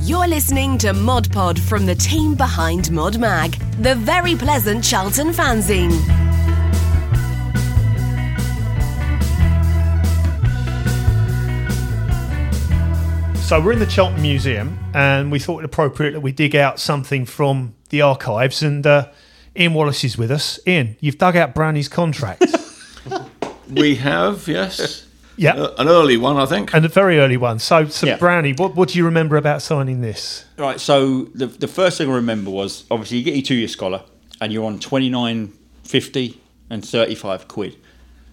You're listening to Mod Pod from the team behind Mod Mag, the very pleasant Charlton fanzine. So we're in the Charlton Museum, and we thought it appropriate that we dig out something from the archives. And uh, Ian Wallace is with us. Ian, you've dug out Brownie's contract. we have, yes. Yeah, uh, an early one, I think, and a very early one. So, so Yeah. Brownie, what, what do you remember about signing this? Right, so the the first thing I remember was obviously you get your two year scholar and you're on twenty nine fifty and thirty five quid.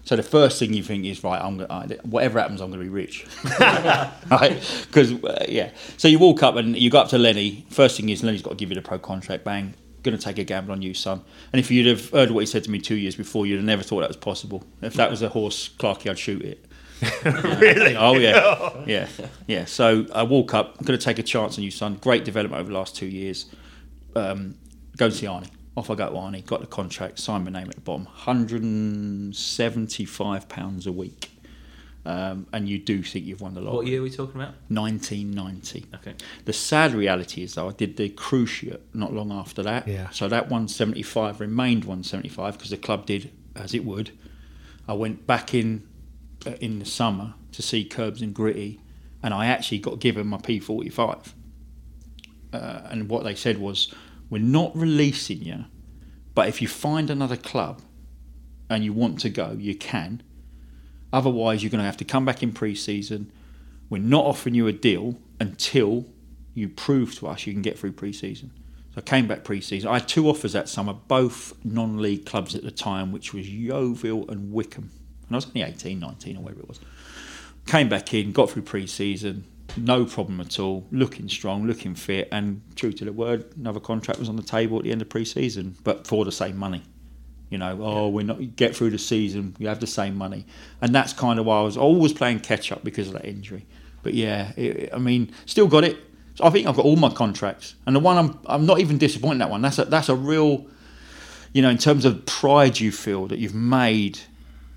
So the first thing you think is right, I'm gonna whatever happens, I'm gonna be rich, right? Because uh, yeah, so you walk up and you go up to Lennie. First thing is Lennie's got to give you the pro contract. Bang, gonna take a gamble on you, son. And if you'd have heard what he said to me two years before, you'd have never thought that was possible. If that was a horse, Clarky, I'd shoot it. really? Oh yeah, yeah, yeah. So I walk up. I'm going to take a chance on you, son. Great development over the last two years. Um, go and see Arnie. Off I go to Arnie. Got the contract. Signed my name at the bottom. 175 pounds a week. Um, and you do think you've won the lottery. What year are we talking about? 1990. Okay. The sad reality is, though, I did the cruciate not long after that. Yeah. So that 175 remained 175 because the club did as it would. I went back in uh, in the summer to see Curbs and Gritty, and I actually got given my P45. Uh, and what they said was, "We're not releasing you, but if you find another club and you want to go, you can. Otherwise, you're going to have to come back in pre-season. We're not offering you a deal until you prove to us you can get through pre-season." So I came back pre-season. I had two offers that summer, both non-league clubs at the time, which was Yeovil and Wycombe. And I was only 18, 19 or whatever it was. Came back in, got through pre-season, no problem at all, looking strong, looking fit, and true to the word, another contract was on the table at the end of pre-season, but for the same money. You know, oh, we're not get through the season, you have the same money, and that's kind of why I was always playing catch up because of that injury. But yeah, it, I mean, still got it. So I think I've got all my contracts, and the one I'm I'm not even disappointed in that one. That's a that's a real, you know, in terms of pride you feel that you've made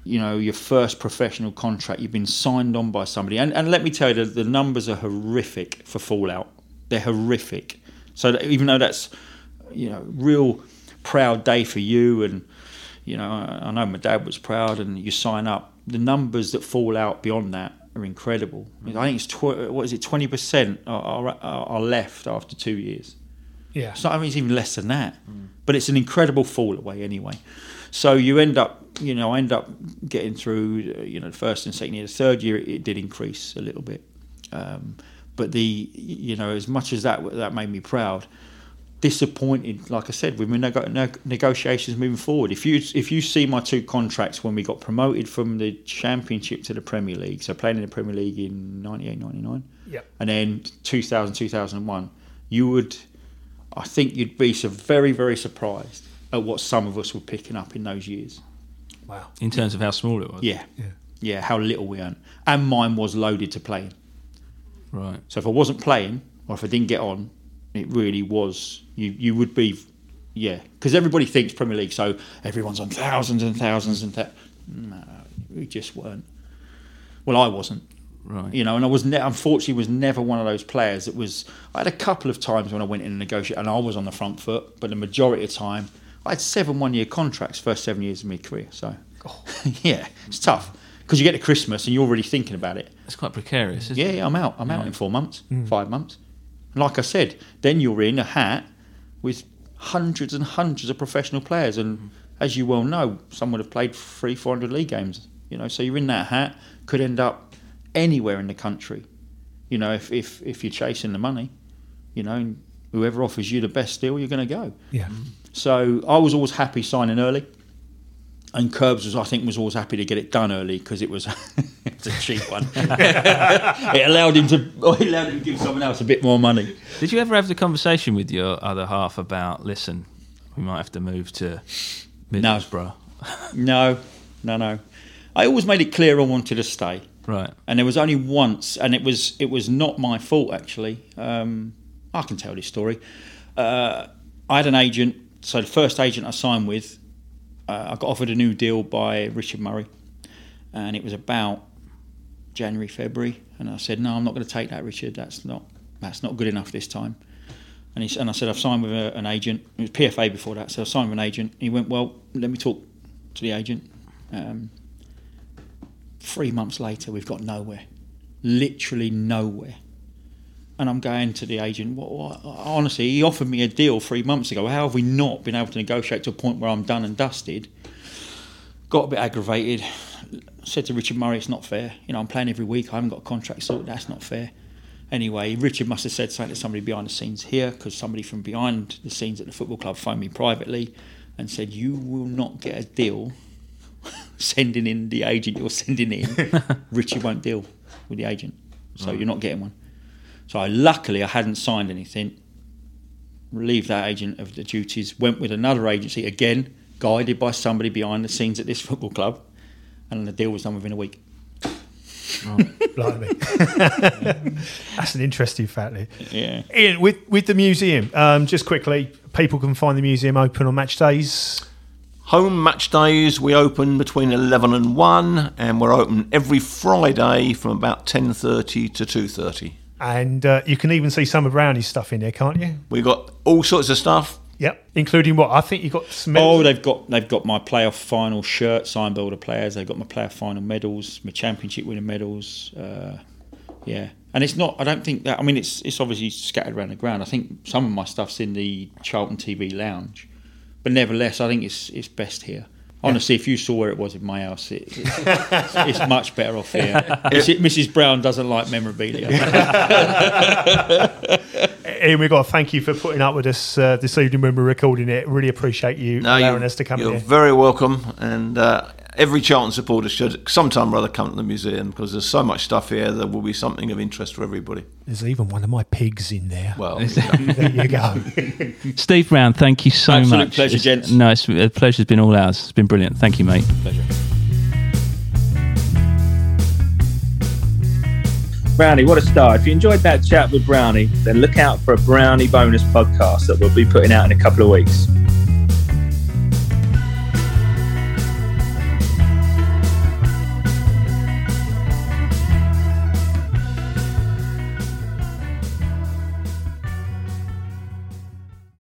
you know your first professional contract. You've been signed on by somebody. And, and let me tell you the, the numbers are horrific for fallout. They're horrific. So that even though that's you know real proud day for you and you know I, I know my dad was proud and you sign up the numbers that fall out beyond that are incredible I, mean, I think it's tw- what is it 20% are, are, are left after two years Yeah. so I mean, it's even less than that. But it's an incredible fall away anyway. So you end up, you know, I end up getting through, you know, the first and second year. The third year, it, it did increase a little bit. Um, but the, you know, as much as that that made me proud, disappointed. Like I said, with my nego- neg- negotiations moving forward. If you if you see my two contracts when we got promoted from the Championship to the Premier League, so playing in the Premier League in 98, 99, Yep. and then 2000, 2001, you would, I think you'd be so very, very surprised at what some of us were picking up in those years. Wow. In terms of how small it was. Yeah. Yeah. how little we earned. And mine was loaded to playing. Right. So if I wasn't playing or if I didn't get on, it really was, you, you would be, yeah. Because everybody thinks Premier League, so everyone's on thousands and thousands and that. No, we just weren't. Well, I wasn't. Right. You know, and I was ne- unfortunately was never one of those players that was. I had a couple of times when I went in and negotiate, and I was on the front foot, but the majority of the time, I had seven one-year contracts first seven years of my career. So, yeah, it's tough because you get to Christmas and you're already thinking about it. It's quite precarious, isn't Yeah, it? yeah, I'm out. I'm out in four months, mm. five months. Like I said, then you're in a hat with hundreds and hundreds of professional players, and as you well know, some would have played three, four hundred league games. You know, so you're in that hat, could end up anywhere in the country. You know, if if, if you're chasing the money, you know, whoever offers you the best deal, you're going to go. Yeah. So I was always happy signing early and Curbs was, I think, was always happy to get it done early because it was it's a cheap one. it allowed him to, it allowed him to give someone else a bit more money. Did you ever have the conversation with your other half about, listen, we might have to move to Middlesbrough? No, no, no. I always made it clear I wanted to stay. Right. And there was only once, and it was it was not my fault actually. Um, I can tell this story. Uh, I had an agent. So the first agent I signed with uh, I got offered a new deal by Richard Murray, and it was about January, February, and I said, "No, I'm not going to take that, Richard. That's not that's not good enough this time." And he and I said, "I've signed with a, an agent. It was PFA before that, so I signed with an agent." He went, "Well, let me talk to the agent." Um, three months later, we've got nowhere, literally nowhere. And I'm going to the agent. What, what, honestly, he offered me a deal three months ago. How have we not been able to negotiate to a point where I'm done and dusted? Got a bit aggravated. Said to Richard Murray, "It's not fair. You know, I'm playing every week. I haven't got a contract sorted. That's not fair." Anyway, Richard must have said something to somebody behind the scenes here because somebody from behind the scenes at the football club phoned me privately and said, "You will not get a deal sending in the agent you're sending in. Richard won't deal with the agent, so right. you're not getting one." So I, luckily I hadn't signed anything. Relieved that agent of the duties. Went with another agency again, guided by somebody behind the scenes at this football club, and the deal was done within a week. Oh, blimey. That's an interesting fact. Yeah. Ian, with with the museum, um, just quickly, people can find the museum open on match days. Home match days we open between eleven and one, and we're open every Friday from about ten thirty to two thirty and uh, you can even see some of Brownie's stuff in there, can't you? We've got all sorts of stuff. Yep, including what I think you got. Some oh, they've got they've got my playoff final shirt signed by all the players. They've got my playoff final medals, my championship winning medals. Uh, yeah, and it's not. I don't think that. I mean, it's it's obviously scattered around the ground. I think some of my stuff's in the Charlton TV lounge, but nevertheless, I think it's it's best here. Honestly, if you saw where it was in my house, it, it's, it's, much better off here. Mrs. Brown doesn't like memorabilia. Ian, we've got to thank you for putting up with us uh, this evening when we're recording it. Really appreciate you no, allowing us to come you're here. very welcome. And uh, every Charlton supporter should sometime or other come to the museum because there's so much stuff here. There will be something of interest for everybody. There's even one of my pigs in there. Well, there you go. Steve Brown, thank you so Absolute much. pleasure, gents. No, it's, the pleasure's been all ours. It's been brilliant. Thank you, mate. Pleasure. Brownie, what a star. If you enjoyed that chat with Brownie, then look out for a Brownie bonus podcast that we'll be putting out in a couple of weeks.